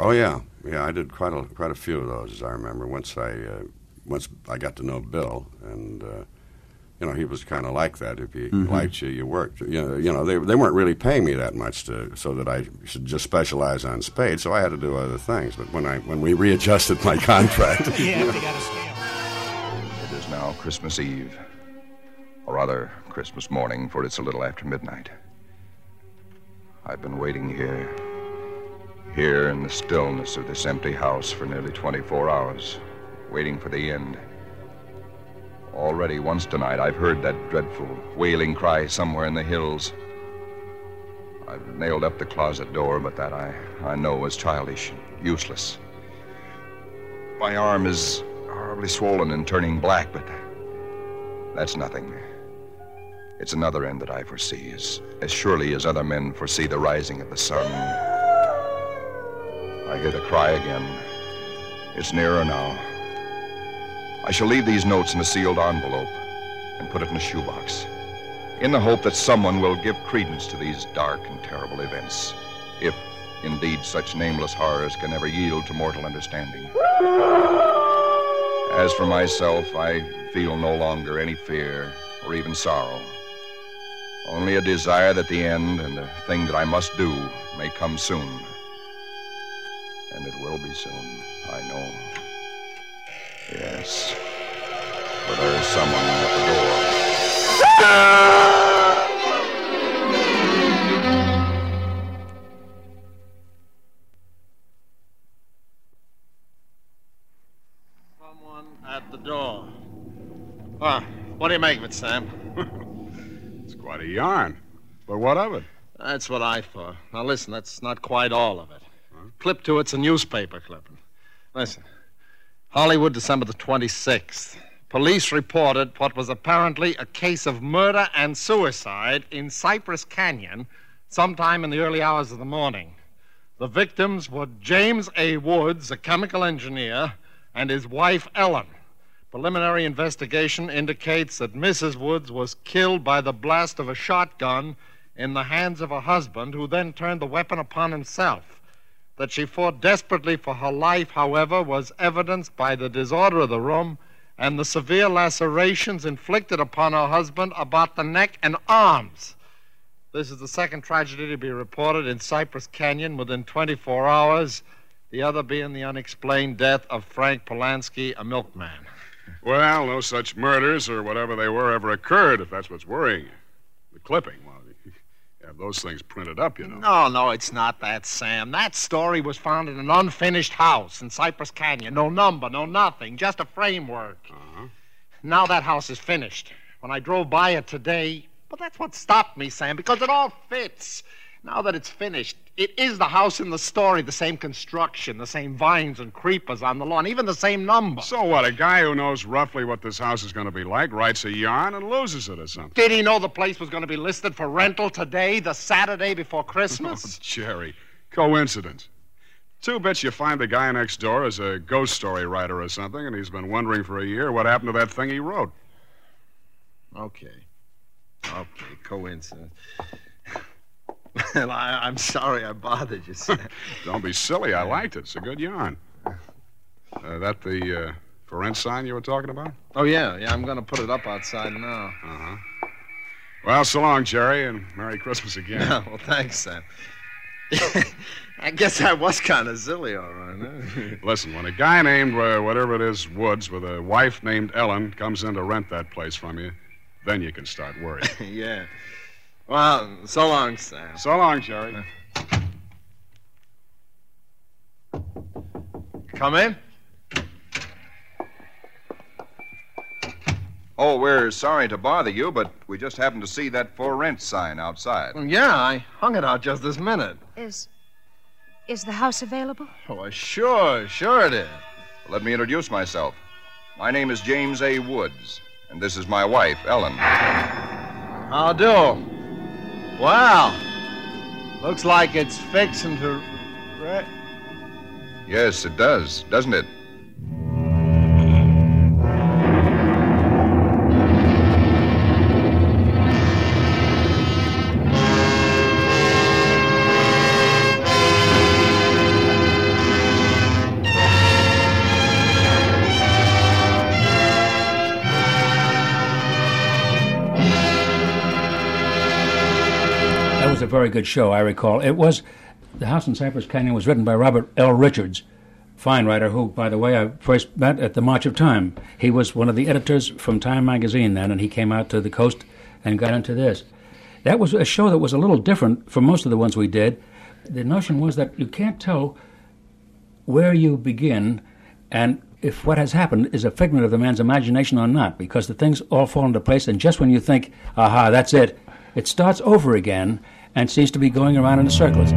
Oh yeah, yeah. I did quite a quite a few of those, as I remember. Once I uh, once I got to know Bill, and uh, you know he was kind of like that. If he
Mhm.
liked you, you worked. You know, you know they they weren't really paying me that much to so that I should just specialize on Spade. So I had to do other things. But when I when we readjusted my (laughs) contract,
It is now Christmas Eve, or rather Christmas morning, for it's a little after midnight. I've been waiting here, here in the stillness of this empty house for nearly 24 hours, waiting for the end. Already once tonight, I've heard that dreadful wailing cry somewhere in the hills. I've nailed up the closet door, but that I, I know is childish, and useless. My arm is horribly swollen and turning black, but that's nothing. It's another end that I foresee, as, as surely as other men foresee the rising of the sun. I hear the cry again. It's nearer now. I shall leave these notes in a sealed envelope and put it in a shoebox, in the hope that someone will give credence to these dark and terrible events, if indeed such nameless horrors can ever yield to mortal understanding. As for myself, I feel no longer any fear or even sorrow. Only a desire that the end and the thing that I must do may come soon. And it will be soon, I know. Yes. For there is someone at the door. someone at the door.
Ah, what do you make of it, Sam? (laughs)
Quite a yarn. But what of it?
That's what I thought. Now, listen, that's not quite all of it. Clip to it's a newspaper clipping. Listen. Hollywood, December the 26th. Police reported what was apparently a case of murder and suicide in Cypress Canyon sometime in the early hours of the morning. The victims were James A. Woods, a chemical engineer, and his wife, Ellen. Preliminary investigation indicates that Mrs. Woods was killed by the blast of a shotgun in the hands of her husband, who then turned the weapon upon himself. That she fought desperately for her life, however, was evidenced by the disorder of the room and the severe lacerations inflicted upon her husband about the neck and arms. This is the second tragedy to be reported in Cypress Canyon within 24 hours, the other being the unexplained death of Frank Polanski, a milkman.
Well, no such murders or whatever they were ever occurred, if that's what's worrying you. The clipping, well, you (laughs) have those things printed up, you know.
No, no, it's not that, Sam. That story was found in an unfinished house in Cypress Canyon. No number, no nothing, just a framework.
Uh-huh.
Now that house is finished. When I drove by it today, well, that's what stopped me, Sam, because it all fits. Now that it's finished, it is the house in the story, the same construction, the same vines and creepers on the lawn, even the same number.
So what? A guy who knows roughly what this house is going to be like writes a yarn and loses it or something.
Did he know the place was going to be listed for rental today, the Saturday before Christmas? (laughs)
Oh, Jerry, coincidence. Two bits you find the guy next door is a ghost story writer or something, and he's been wondering for a year what happened to that thing he wrote.
Okay. Okay, coincidence. (laughs) Well, I, I'm sorry I bothered you, Sam. (laughs)
Don't be silly. I liked it. It's a good yarn. Uh, that the uh, for rent sign you were talking about?
oh, yeah, yeah, I'm going to put it up outside now.
Uh-huh. Well, so long, Jerry, and Merry Christmas again.
Yeah, (laughs) well, thanks, Sam. I guess I was kind of silly, all right. huh?
Listen, when a guy named uh, whatever it is, Woods, with a wife named Ellen, comes in to rent that place from you, then you can start worrying.
yeah. Well, so long, Sam.
So long, Jerry.
Come in.
Oh, we're sorry to bother you, but we just happened to see that for rent sign outside.
Well, yeah, I hung it out just this minute.
Is. Is the house available?
Oh, sure, sure it is.
Let me introduce myself. My name is James A. Woods, and this is my wife, Ellen.
How do? Well, looks like it's fixing to.
Yes, it does, doesn't it?
Very good show, I recall. It was The House in Cypress Canyon was written by Robert L. Richards, fine writer who, by the way, I first met at the March of Time. He was one of the editors from Time magazine then, and he came out to the coast and got into this. That was a show that was a little different from most of the ones we did. The notion was that you can't tell where you begin and if what has happened is a figment of the man's imagination or not, because the things all fall into place, and just when you think, aha, that's it, it starts over again and seems to be going around in circles.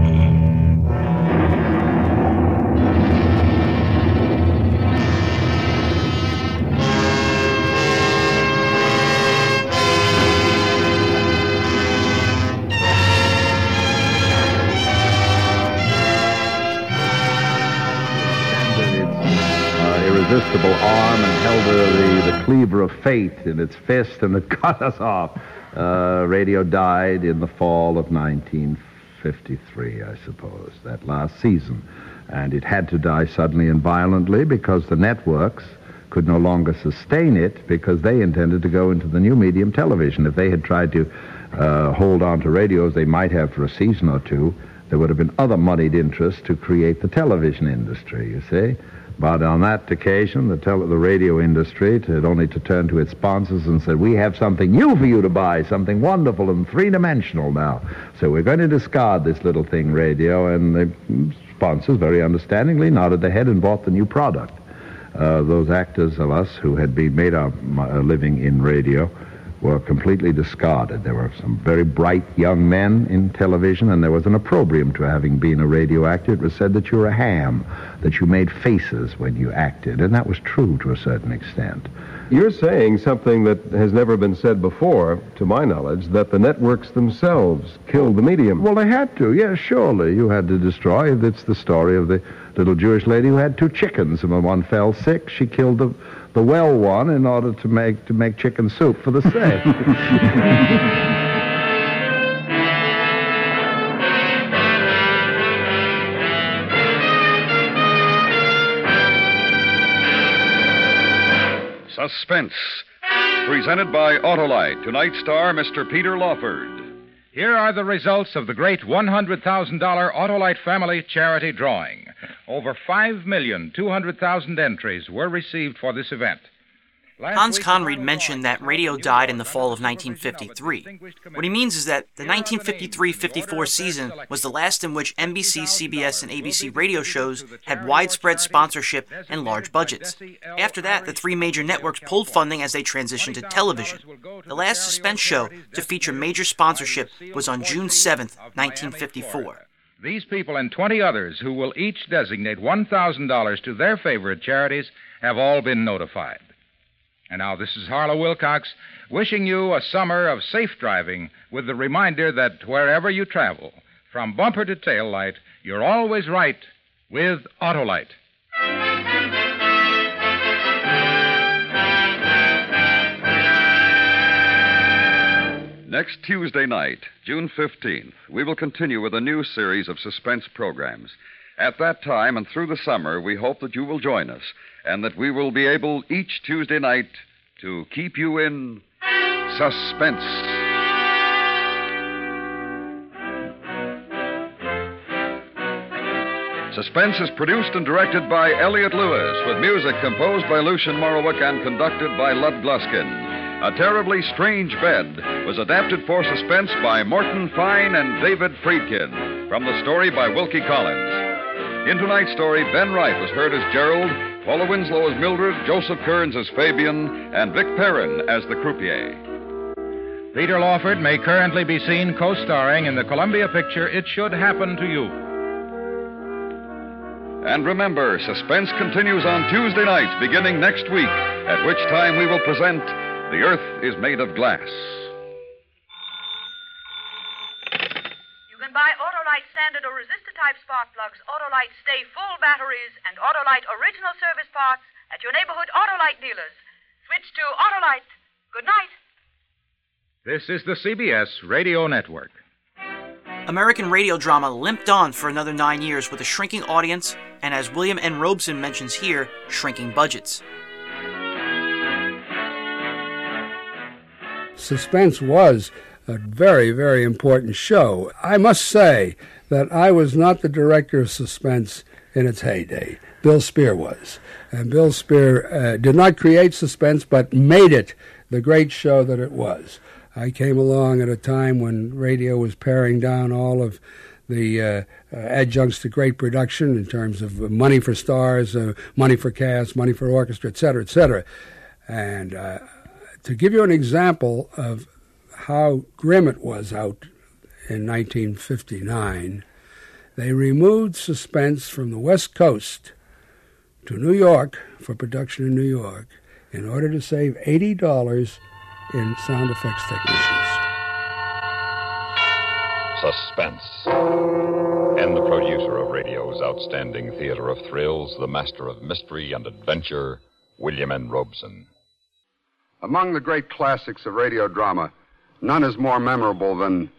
uh, irresistible arm and held uh, the, the cleaver of fate in its fist and it cut us off. Uh, radio died in the fall of 1953, I suppose, that last season. And it had to die suddenly and violently because the networks could no longer sustain it because they intended to go into the new medium television. If they had tried to uh, hold on to radios they might have for a season or two, there would have been other moneyed interests to create the television industry, you see. But on that occasion, the, tele- the radio industry had only to turn to its sponsors and said, we have something new for you to buy, something wonderful and three-dimensional now. So we're going to discard this little thing, radio, and the sponsors very understandingly nodded their head and bought the new product. uh, those actors of us who had been made our uh, living in radio were completely discarded. There were some very bright young men in television, and there was an opprobrium to having been a radio actor. It was said that you were a ham, that you made faces when you acted, and that was true to a certain extent.
You're saying something that has never been said before, to my knowledge, that the networks themselves killed the medium.
Well, they had to, yes, surely. You had to destroy. It's the story of the little Jewish lady who had two chickens, and when one fell sick, she killed the, the well one in order to make, to make chicken soup for the sick. (laughs)
Suspense. Presented by Autolite. Tonight's star, Mr. Peter Lawford.
Here are the results of the great $100,000 Autolite Family Charity Drawing. Over 5,200,000 entries were received for this event.
Hans Conried mentioned that radio died in the fall of 1953. What he means is that the 1953-54 season was the last in which NBC, CBS, and ABC radio shows had widespread sponsorship and large budgets. After that, the three major networks pulled funding as they transitioned to television. The last suspense show to feature major sponsorship was on June 7, 1954.
These people and 20 others who will each designate $1,000 to their favorite charities have all been notified. And now, this is Harlow Wilcox wishing you a summer of safe driving with the reminder that wherever you travel, from bumper to tail light, you're always right with Autolite.
Next Tuesday night, June 15th, we will continue with a new series of suspense programs. At that time and through the summer, we hope that you will join us and that we will be able each Tuesday night to keep you in suspense. Suspense is produced and directed by Elliot Lewis, with music composed by Lucien Moraweck and conducted by Lud Gluskin. A Terribly Strange Bed was adapted for suspense by Morton Fine and David Friedkin, from the story by Wilkie Collins. In tonight's story, Ben Wright was heard as Gerald, Paula Winslow as Mildred, Joseph Kearns as Fabian, and Vic Perrin as the croupier.
Peter Lawford may currently be seen co starring in the Columbia picture It Should Happen to You.
And remember, suspense continues on Tuesday nights beginning next week, at which time we will present The Earth is Made of Glass.
You can buy Autolite standard or resistor type spark plugs, Autolite stay full batteries, and Autolite original service parts at your neighborhood Autolite dealers. Switch to Autolite. Good night.
This is the CBS Radio Network.
American radio drama limped on for another nine years with a shrinking audience and, as William N. Robson mentions here, shrinking budgets.
Suspense was a very, very important show. I must say that I was not the director of Suspense in its heyday. Bill Spier was. And Bill Spier uh, did not create Suspense, but made it the great show that it was. I came along at a time when radio was paring down all of the uh, uh, adjuncts to great production in terms of money for stars, uh, money for cast, money for orchestra, et cetera, et cetera. And uh, to give you an example of how grim it was out in 1959, they removed suspense from the West Coast to New York for production in New York in order to save $80 in sound effects technicians.
Suspense. And the producer of radio's outstanding theater of thrills, the master of mystery and adventure, William N. Robson.
Among the great classics of radio drama, none is more memorable than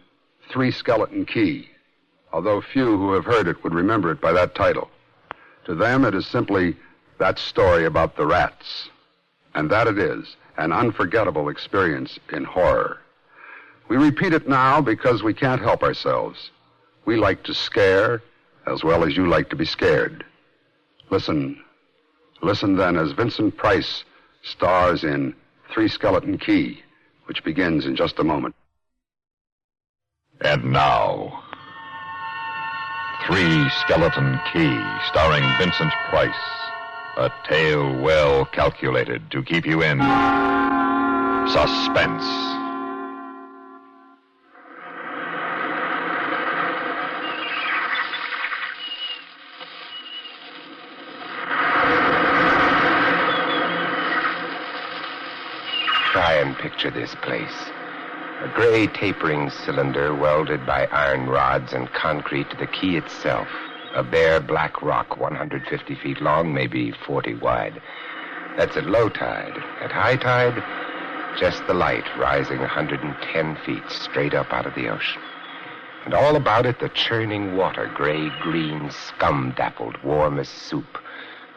Three Skeleton Key, although few who have heard it would remember it by that title. To them, it is simply that story about the rats. And that it is an unforgettable experience in horror. We repeat it now because we can't help ourselves. We like to scare as well as you like to be scared. Listen. Listen then as Vincent Price stars in Three Skeleton Key, which begins in just a moment.
And now, Three Skeleton Key, starring Vincent Price, A tale well calculated to keep you in suspense.
Try and picture this place. A gray tapering cylinder welded by iron rods and concrete to the key itself. A bare black rock 150 feet long, maybe 40 wide. That's at low tide. At high tide, just the light rising 110 feet straight up out of the ocean. And all about it, the churning water, gray green, scum dappled, warm as soup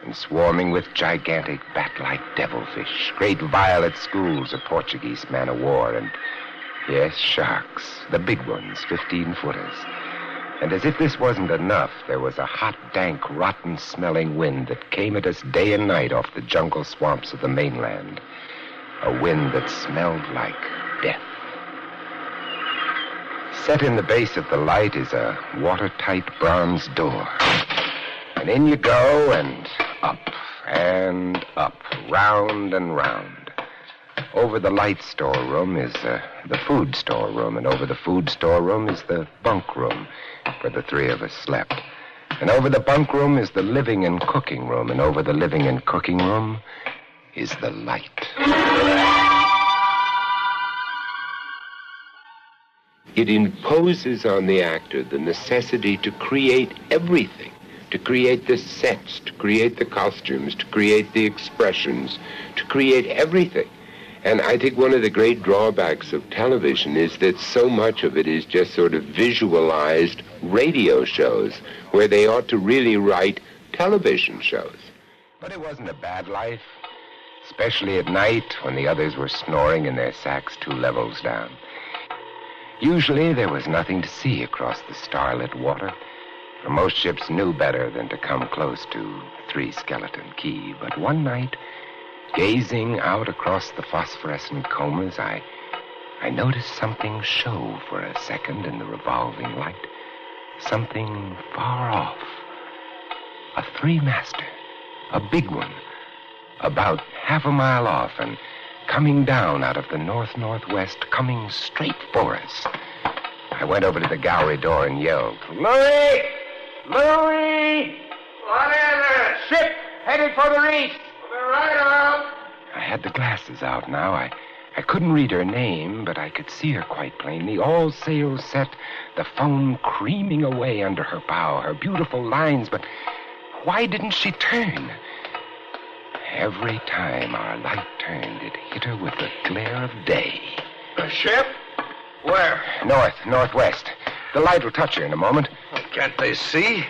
and swarming with gigantic bat-like devilfish, great violet schools of Portuguese man of war, and yes, sharks, the big ones, 15 footers. And as if this wasn't enough, there was a hot, dank, rotten smelling wind that came at us day and night off the jungle swamps of the mainland. A wind that smelled like death. Set in the base of the light is a watertight bronze door. And in you go, and up and up, round and round. Over the light storeroom is uh, the food storeroom, and over the food storeroom is the bunk room where the three of us slept. And over the bunk room is the living and cooking room, and over the living and cooking room is the light.
It imposes on the actor the necessity to create everything to create the sets, to create the costumes, to create the expressions, to create everything. And I think one of the great drawbacks of television is that so much of it is just sort of visualized radio shows where they ought to really write television shows.
But it wasn't a bad life, especially at night when the others were snoring in their sacks two levels down. Usually there was nothing to see across the starlit water. For most ships knew better than to come close to Three Skeleton Key. But one night, gazing out across the phosphorescent comas, I, I noticed something show for a second in the revolving light. Something far off. A three-master. A big one. About half a mile off and coming down out of the north-northwest, coming straight for us. I went over to the gallery door and yelled, Louis! Louis!
What is it?
Ship headed for the reef.
Right out.
I had the glasses out now. I, I couldn't read her name, but I could see her quite plainly. All sails set, the foam creaming away under her bow, her beautiful lines. But why didn't she turn? Every time our light turned, it hit her with the glare of day.
A ship? Where?
North, northwest. The light will touch her in a moment.
Can't they see?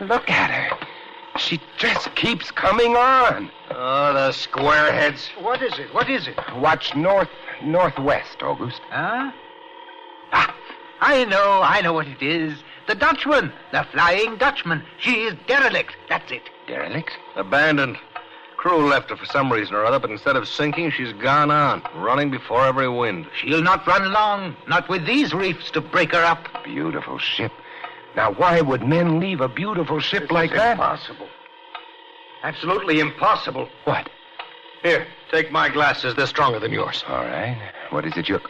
Look at her. She just keeps coming on.
Oh, the squareheads. What is it? What is it?
Watch north, northwest, August.
Huh? Ah, I know, I know what it is. The Dutchman, the Flying Dutchman. She is derelict. That's it.
Derelict?
Abandoned. Crew left her for some reason or other, but instead of sinking, she's gone on, running before every wind.
She'll not run long, not with these reefs to break her up.
Beautiful ship. Now, why would men leave a beautiful ship like that?
Impossible. Absolutely impossible.
What?
Here, take my glasses. They're stronger than yours.
All right. What is it you're.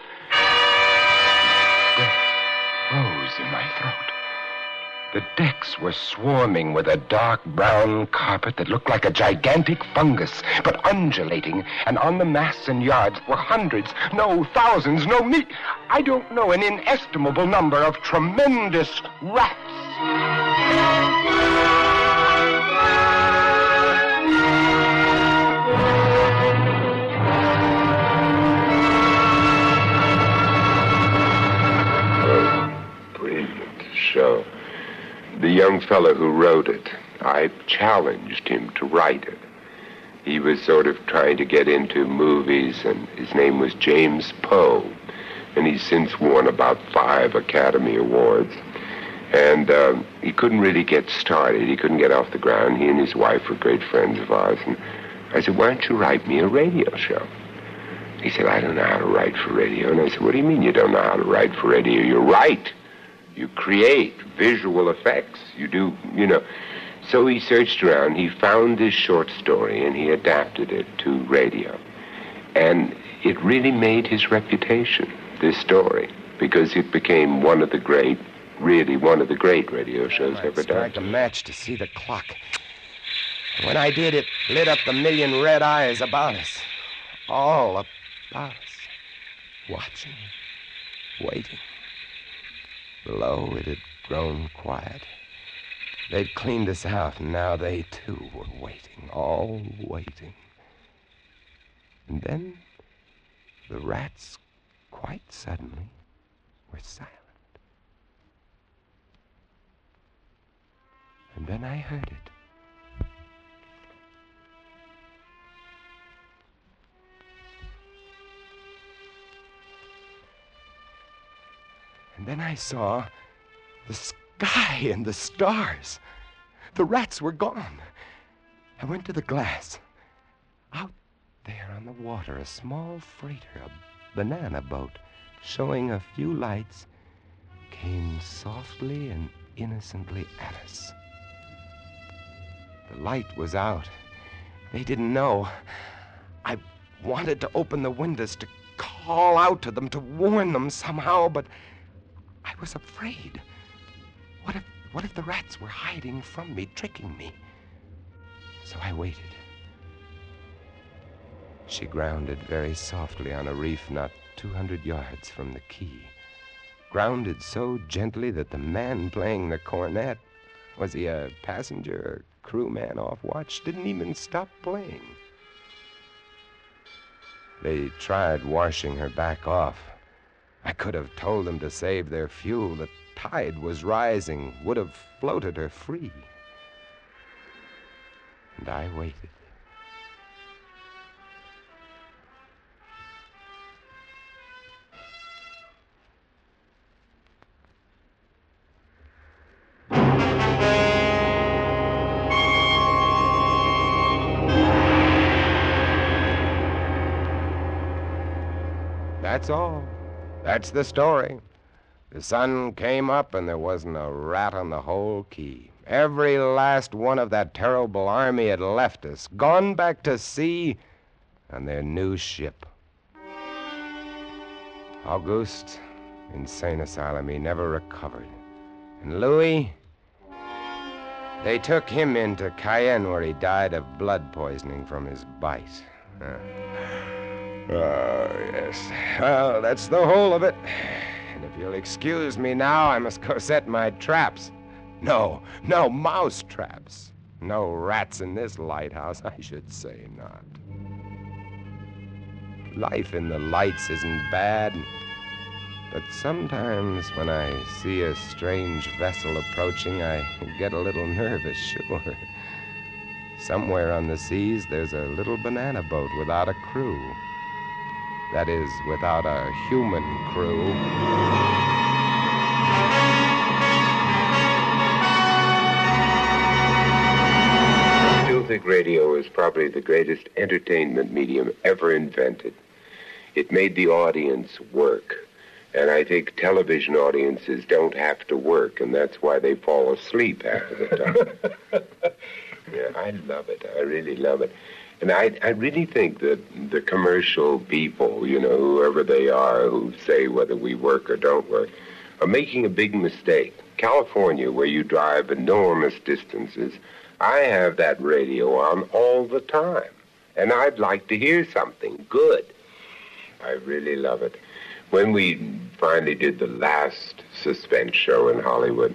Rose in my. The decks were swarming with a dark brown carpet that looked like a gigantic fungus, but undulating. And on the masts and yards were hundreds, no, thousands, no, me. I don't know, an inestimable number of tremendous rats.
The young fellow who wrote it, I challenged him to write it. He was sort of trying to get into movies, and his name was James Poe. And he's since won about five Academy Awards. And um, he couldn't really get started. He couldn't get off the ground. He and his wife were great friends of ours. And I said, Why don't you write me a radio show? He said, I don't know how to write for radio. And I said, What do you mean you don't know how to write for radio? You write. You create visual effects. You do, you know. So he searched around, he found this short story, and he adapted it to radio. And it really made his reputation, this story, because it became one of the great, really one of the great radio shows ever done.
Strike a match to see the clock. When I did, it lit up the million red eyes about us. All about us. Watching. Waiting. Below, it had grown quiet. They'd cleaned us out, and now they too were waiting, all waiting. And then the rats, quite suddenly, were silent. And then I heard it. And then I saw the sky and the stars. The rats were gone. I went to the glass. Out there on the water, a small freighter, a banana boat, showing a few lights, came softly and innocently at us. The light was out. They didn't know. I wanted to open the windows to call out to them, to warn them somehow, but I was afraid. What if what if the rats were hiding from me, tricking me? So I waited. She grounded very softly on a reef not 200 yards from the key. Grounded so gently that the man playing the cornet, was he a passenger or crewman off watch, didn't even stop playing. They tried washing her back off. I could have told them to save their fuel. The tide was rising, would have floated her free. And I waited. That's all. That's the story. The sun came up and there wasn't a rat on the whole key. Every last one of that terrible army had left us, gone back to sea on their new ship. Auguste, insane asylum, he never recovered. And Louis, they took him into Cayenne where he died of blood poisoning from his bite. Uh, Oh, yes. Well, that's the whole of it. And if you'll excuse me now, I must go set my traps. No, no mouse traps. No rats in this lighthouse, I should say not. Life in the lights isn't bad, but sometimes when I see a strange vessel approaching, I get a little nervous, (laughs) sure. Somewhere on the seas, there's a little banana boat without a crew. That is, without a human crew.
I still think radio is probably the greatest entertainment medium ever invented. It made the audience work. And I think television audiences don't have to work, and that's why they fall asleep half of the (laughs) time. yeah, I love it. I really love it. And I, I really think that the commercial people, you know, whoever they are, who say whether we work or don't work, are making a big mistake. California, where you drive enormous distances, I have that radio on all the time. And I'd like to hear something good. I really love it. When we finally did the last suspense show in Hollywood,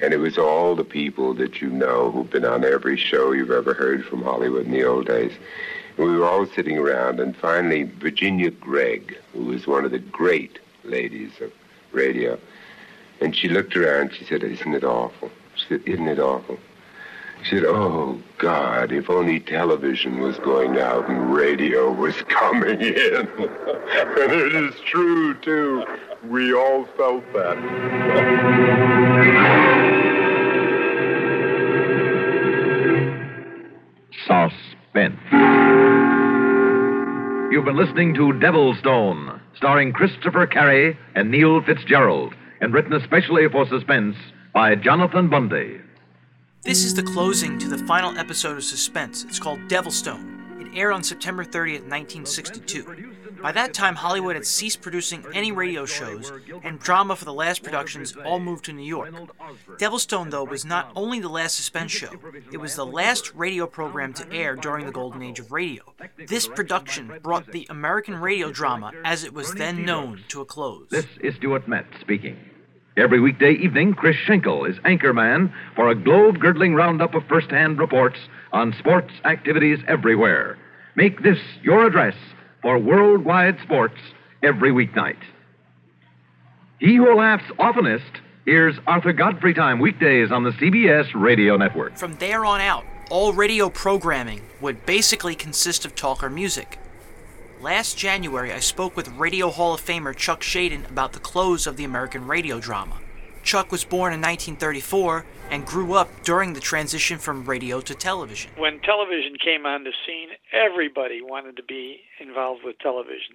and it was all the people that you know who've been on every show you've ever heard from Hollywood in the old days. And we were all sitting around, and finally, Virginia Gregg, who was one of the great ladies of radio, and she looked around, and she said, Isn't it awful? She said, Isn't it awful? She said, Oh, God, if only television was going out and radio was coming in. (laughs) and it is true, too. We all felt that. (laughs)
You've been listening to Devil's Stone, starring Christopher Carey and Neil Fitzgerald, and written especially for Suspense by Jonathan Bundy.
This is the closing to the final episode of Suspense. It's called Devilstone. It aired on September 30th, 1962. By that time, Hollywood had ceased producing any radio shows, and drama for the last productions all moved to New York. Devilstone, though, was not only the last suspense show, it was the last radio program to air during the golden age of radio. This production brought the American radio drama, as it was then known, to a close.
This is Stuart Metz speaking. Every weekday evening, Chris Schenkel is anchorman for a globe girdling roundup of first hand reports on sports activities everywhere. Make this your address for worldwide sports every weeknight. He who laughs oftenest hears Arthur Godfrey Time weekdays on the CBS Radio Network.
From there on out, all radio programming would basically consist of talk or music. Last January, I spoke with Radio Hall of Famer Chuck Schaden about the close of the American radio drama. Chuck was born in 1934 and grew up during the transition from radio to television.
When television came on the scene, everybody wanted to be involved with television.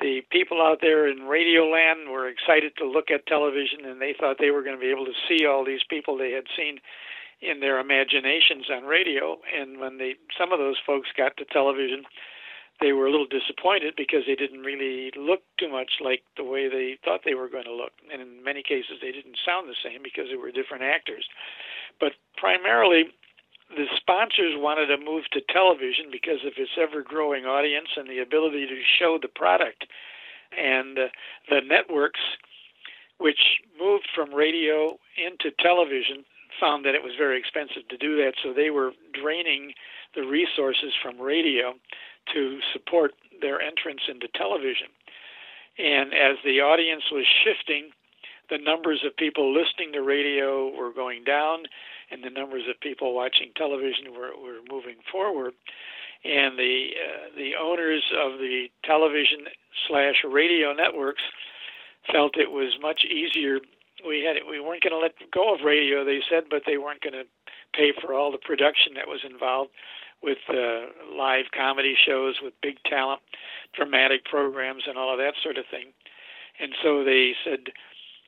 The people out there in radio land were excited to look at television and they thought they were going to be able to see all these people they had seen in their imaginations on radio and when they some of those folks got to television they were a little disappointed because they didn't really look too much like the way they thought they were going to look. And in many cases, they didn't sound the same because they were different actors. But primarily, the sponsors wanted to move to television because of its ever growing audience and the ability to show the product. And uh, the networks, which moved from radio into television, found that it was very expensive to do that, so they were draining the resources from radio to support their entrance into television. And as the audience was shifting, the numbers of people listening to radio were going down, and the numbers of people watching television were, were moving forward. And the uh, the owners of the television slash radio networks felt it was much easier. We had we weren't going to let go of radio, they said, but they weren't going to pay for all the production that was involved with uh, live comedy shows with big talent, dramatic programs, and all of that sort of thing. And so they said,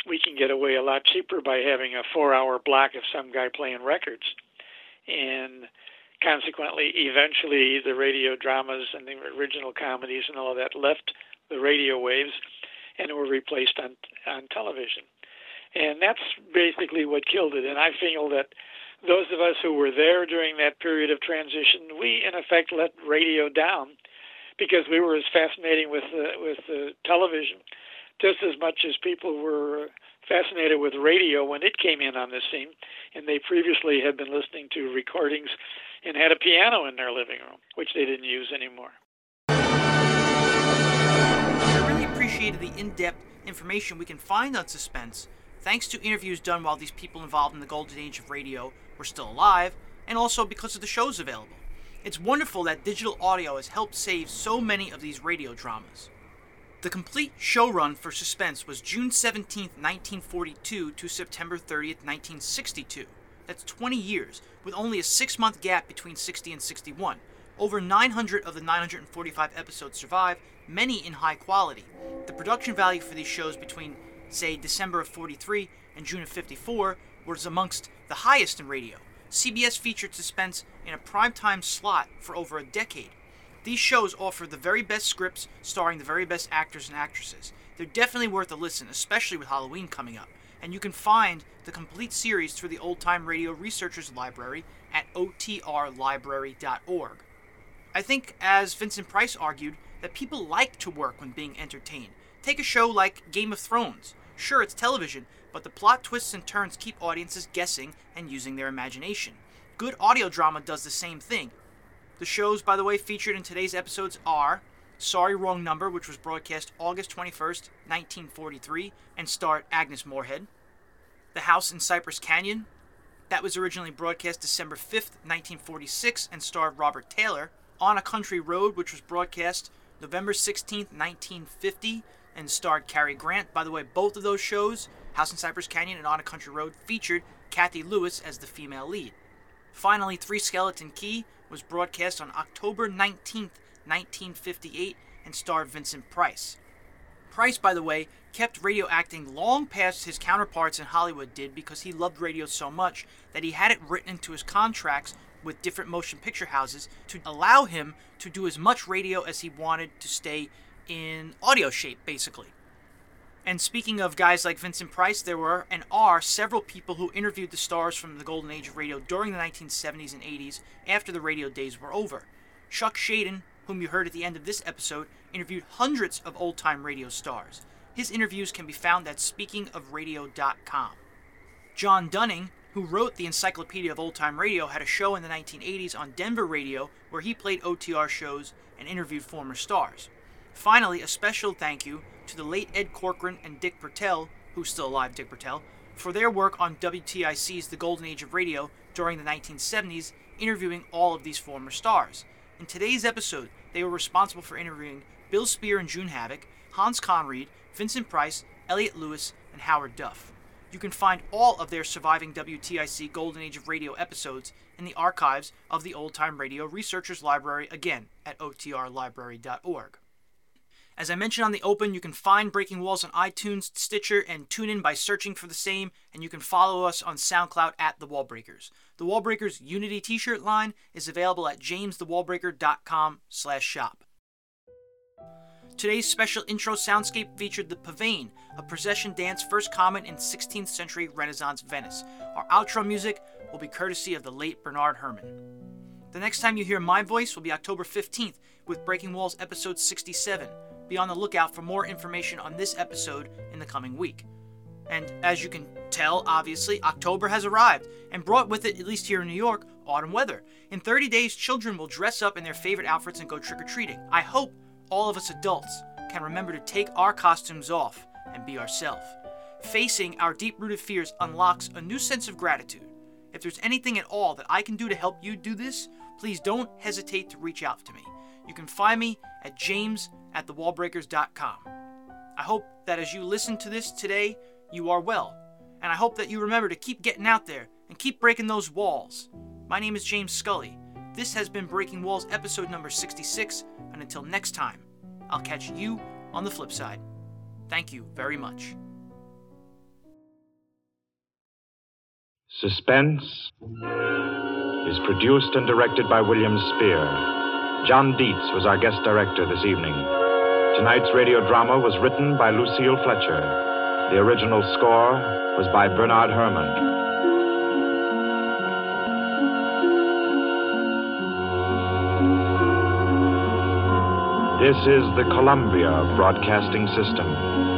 we can get away a lot cheaper by having a four hour block of some guy playing records. And consequently, eventually, the radio dramas and the original comedies and all of that left the radio waves and were replaced on on television. And that's basically what killed it. And I feel that those of us who were there during that period of transition, we in effect let radio down because we were as fascinating with with television just as much as people were fascinated with radio when it came in on the scene, and they previously had been listening to recordings and had a piano in their living room, which they didn't use anymore.
I really appreciated the in-depth information we can find on suspense thanks to interviews done while these people involved in the golden age of radio were still alive, and also because of the shows available. It's wonderful that digital audio has helped save so many of these radio dramas. The complete show run for Suspense was June 17, 1942 to September 30, 1962. That's 20 years, with only a six month gap between 60 and 61. Over 900 of the 945 episodes survive, many in high quality. The production value for these shows between say December of 43 and June of 54, was amongst the highest in radio. CBS featured Suspense in a primetime slot for over a decade. These shows offer the very best scripts starring the very best actors and actresses. They're definitely worth a listen, especially with Halloween coming up. And you can find the complete series through the Old Time Radio Researchers Library at otrrlibrary.org. I think, as Vincent Price argued, that people like to work when being entertained. Take a show like Game of Thrones. Sure, it's television, but the plot twists and turns keep audiences guessing and using their imagination. Good audio drama does the same thing. The shows, by the way, featured in today's episodes are Sorry Wrong Number, which was broadcast August 21st, 1943, and starred Agnes Moorehead. The House in Cypress Canyon, that was originally broadcast December 5th, 1946, and starred Robert Taylor. On a Country Road, which was broadcast November 16th, 1950, and starred Cary Grant. By the way, both of those shows, House in Cypress Canyon and On a Country Road, featured Cathy Lewis as the female lead. Finally, Three Skeleton Key was broadcast on October 19, 1958, and starred Vincent Price. Price, by the way, kept radio acting long past his counterparts in Hollywood did because he loved radio so much that he had it written into his contracts with different motion picture houses to allow him to do as much radio as he wanted to stay in audio shape, basically. And speaking of guys like Vincent Price, there were and are several people who interviewed the stars from the golden age of radio during the 1970s and 80s after the radio days were over. Chuck Schaden, whom you heard at the end of this episode, interviewed hundreds of old time radio stars. His interviews can be found at speakingofradio.com. John Dunning, who wrote the Encyclopedia of Old Time Radio, had a show in the 1980s on Denver radio where he played OTR shows and interviewed former stars. Finally, a special thank you to the late Ed Corcoran and Dick Bertel, who's still alive, Dick Bertel, for their work on WTIC's The Golden Age of Radio during the 1970s, interviewing all of these former stars. In today's episode, they were responsible for interviewing Bill Spier and June Havoc, Hans Conried, Vincent Price, Elliot Lewis, and Howard Duff. You can find all of their surviving WTIC Golden Age of Radio episodes in the archives of the Old Time Radio Researchers Library, again at otrrlibrary.org. As I mentioned on the open, you can find Breaking Walls on iTunes, Stitcher, and TuneIn by searching for the same, and you can follow us on SoundCloud at The Wallbreakers. The Wallbreakers Unity t-shirt line is available at jamesthewallbreaker.com slash shop. Today's special intro soundscape featured the pavane, a procession dance first common in 16th century Renaissance Venice. Our outro music will be courtesy of the late Bernard Herrmann. The next time you hear my voice will be October 15th with Breaking Walls episode 67 be on the lookout for more information on this episode in the coming week. And as you can tell, obviously, October has arrived and brought with it, at least here in New York, autumn weather. In 30 days, children will dress up in their favorite outfits and go trick or treating. I hope all of us adults can remember to take our costumes off and be ourselves. Facing our deep rooted fears unlocks a new sense of gratitude. If there's anything at all that I can do to help you do this, please don't hesitate to reach out to me. You can find me at james at thewallbreakers.com. I hope that as you listen to this today, you are well. And I hope that you remember to keep getting out there and keep breaking those walls. My name is James Scully. This has been Breaking Walls episode number 66, and until next time, I'll catch you on the flip side. Thank you very much.
Suspense is produced and directed by William Spier. John Dietz was our guest director this evening. Tonight's radio drama was written by Lucille Fletcher. The original score was by Bernard Herrmann. This is the Columbia Broadcasting System.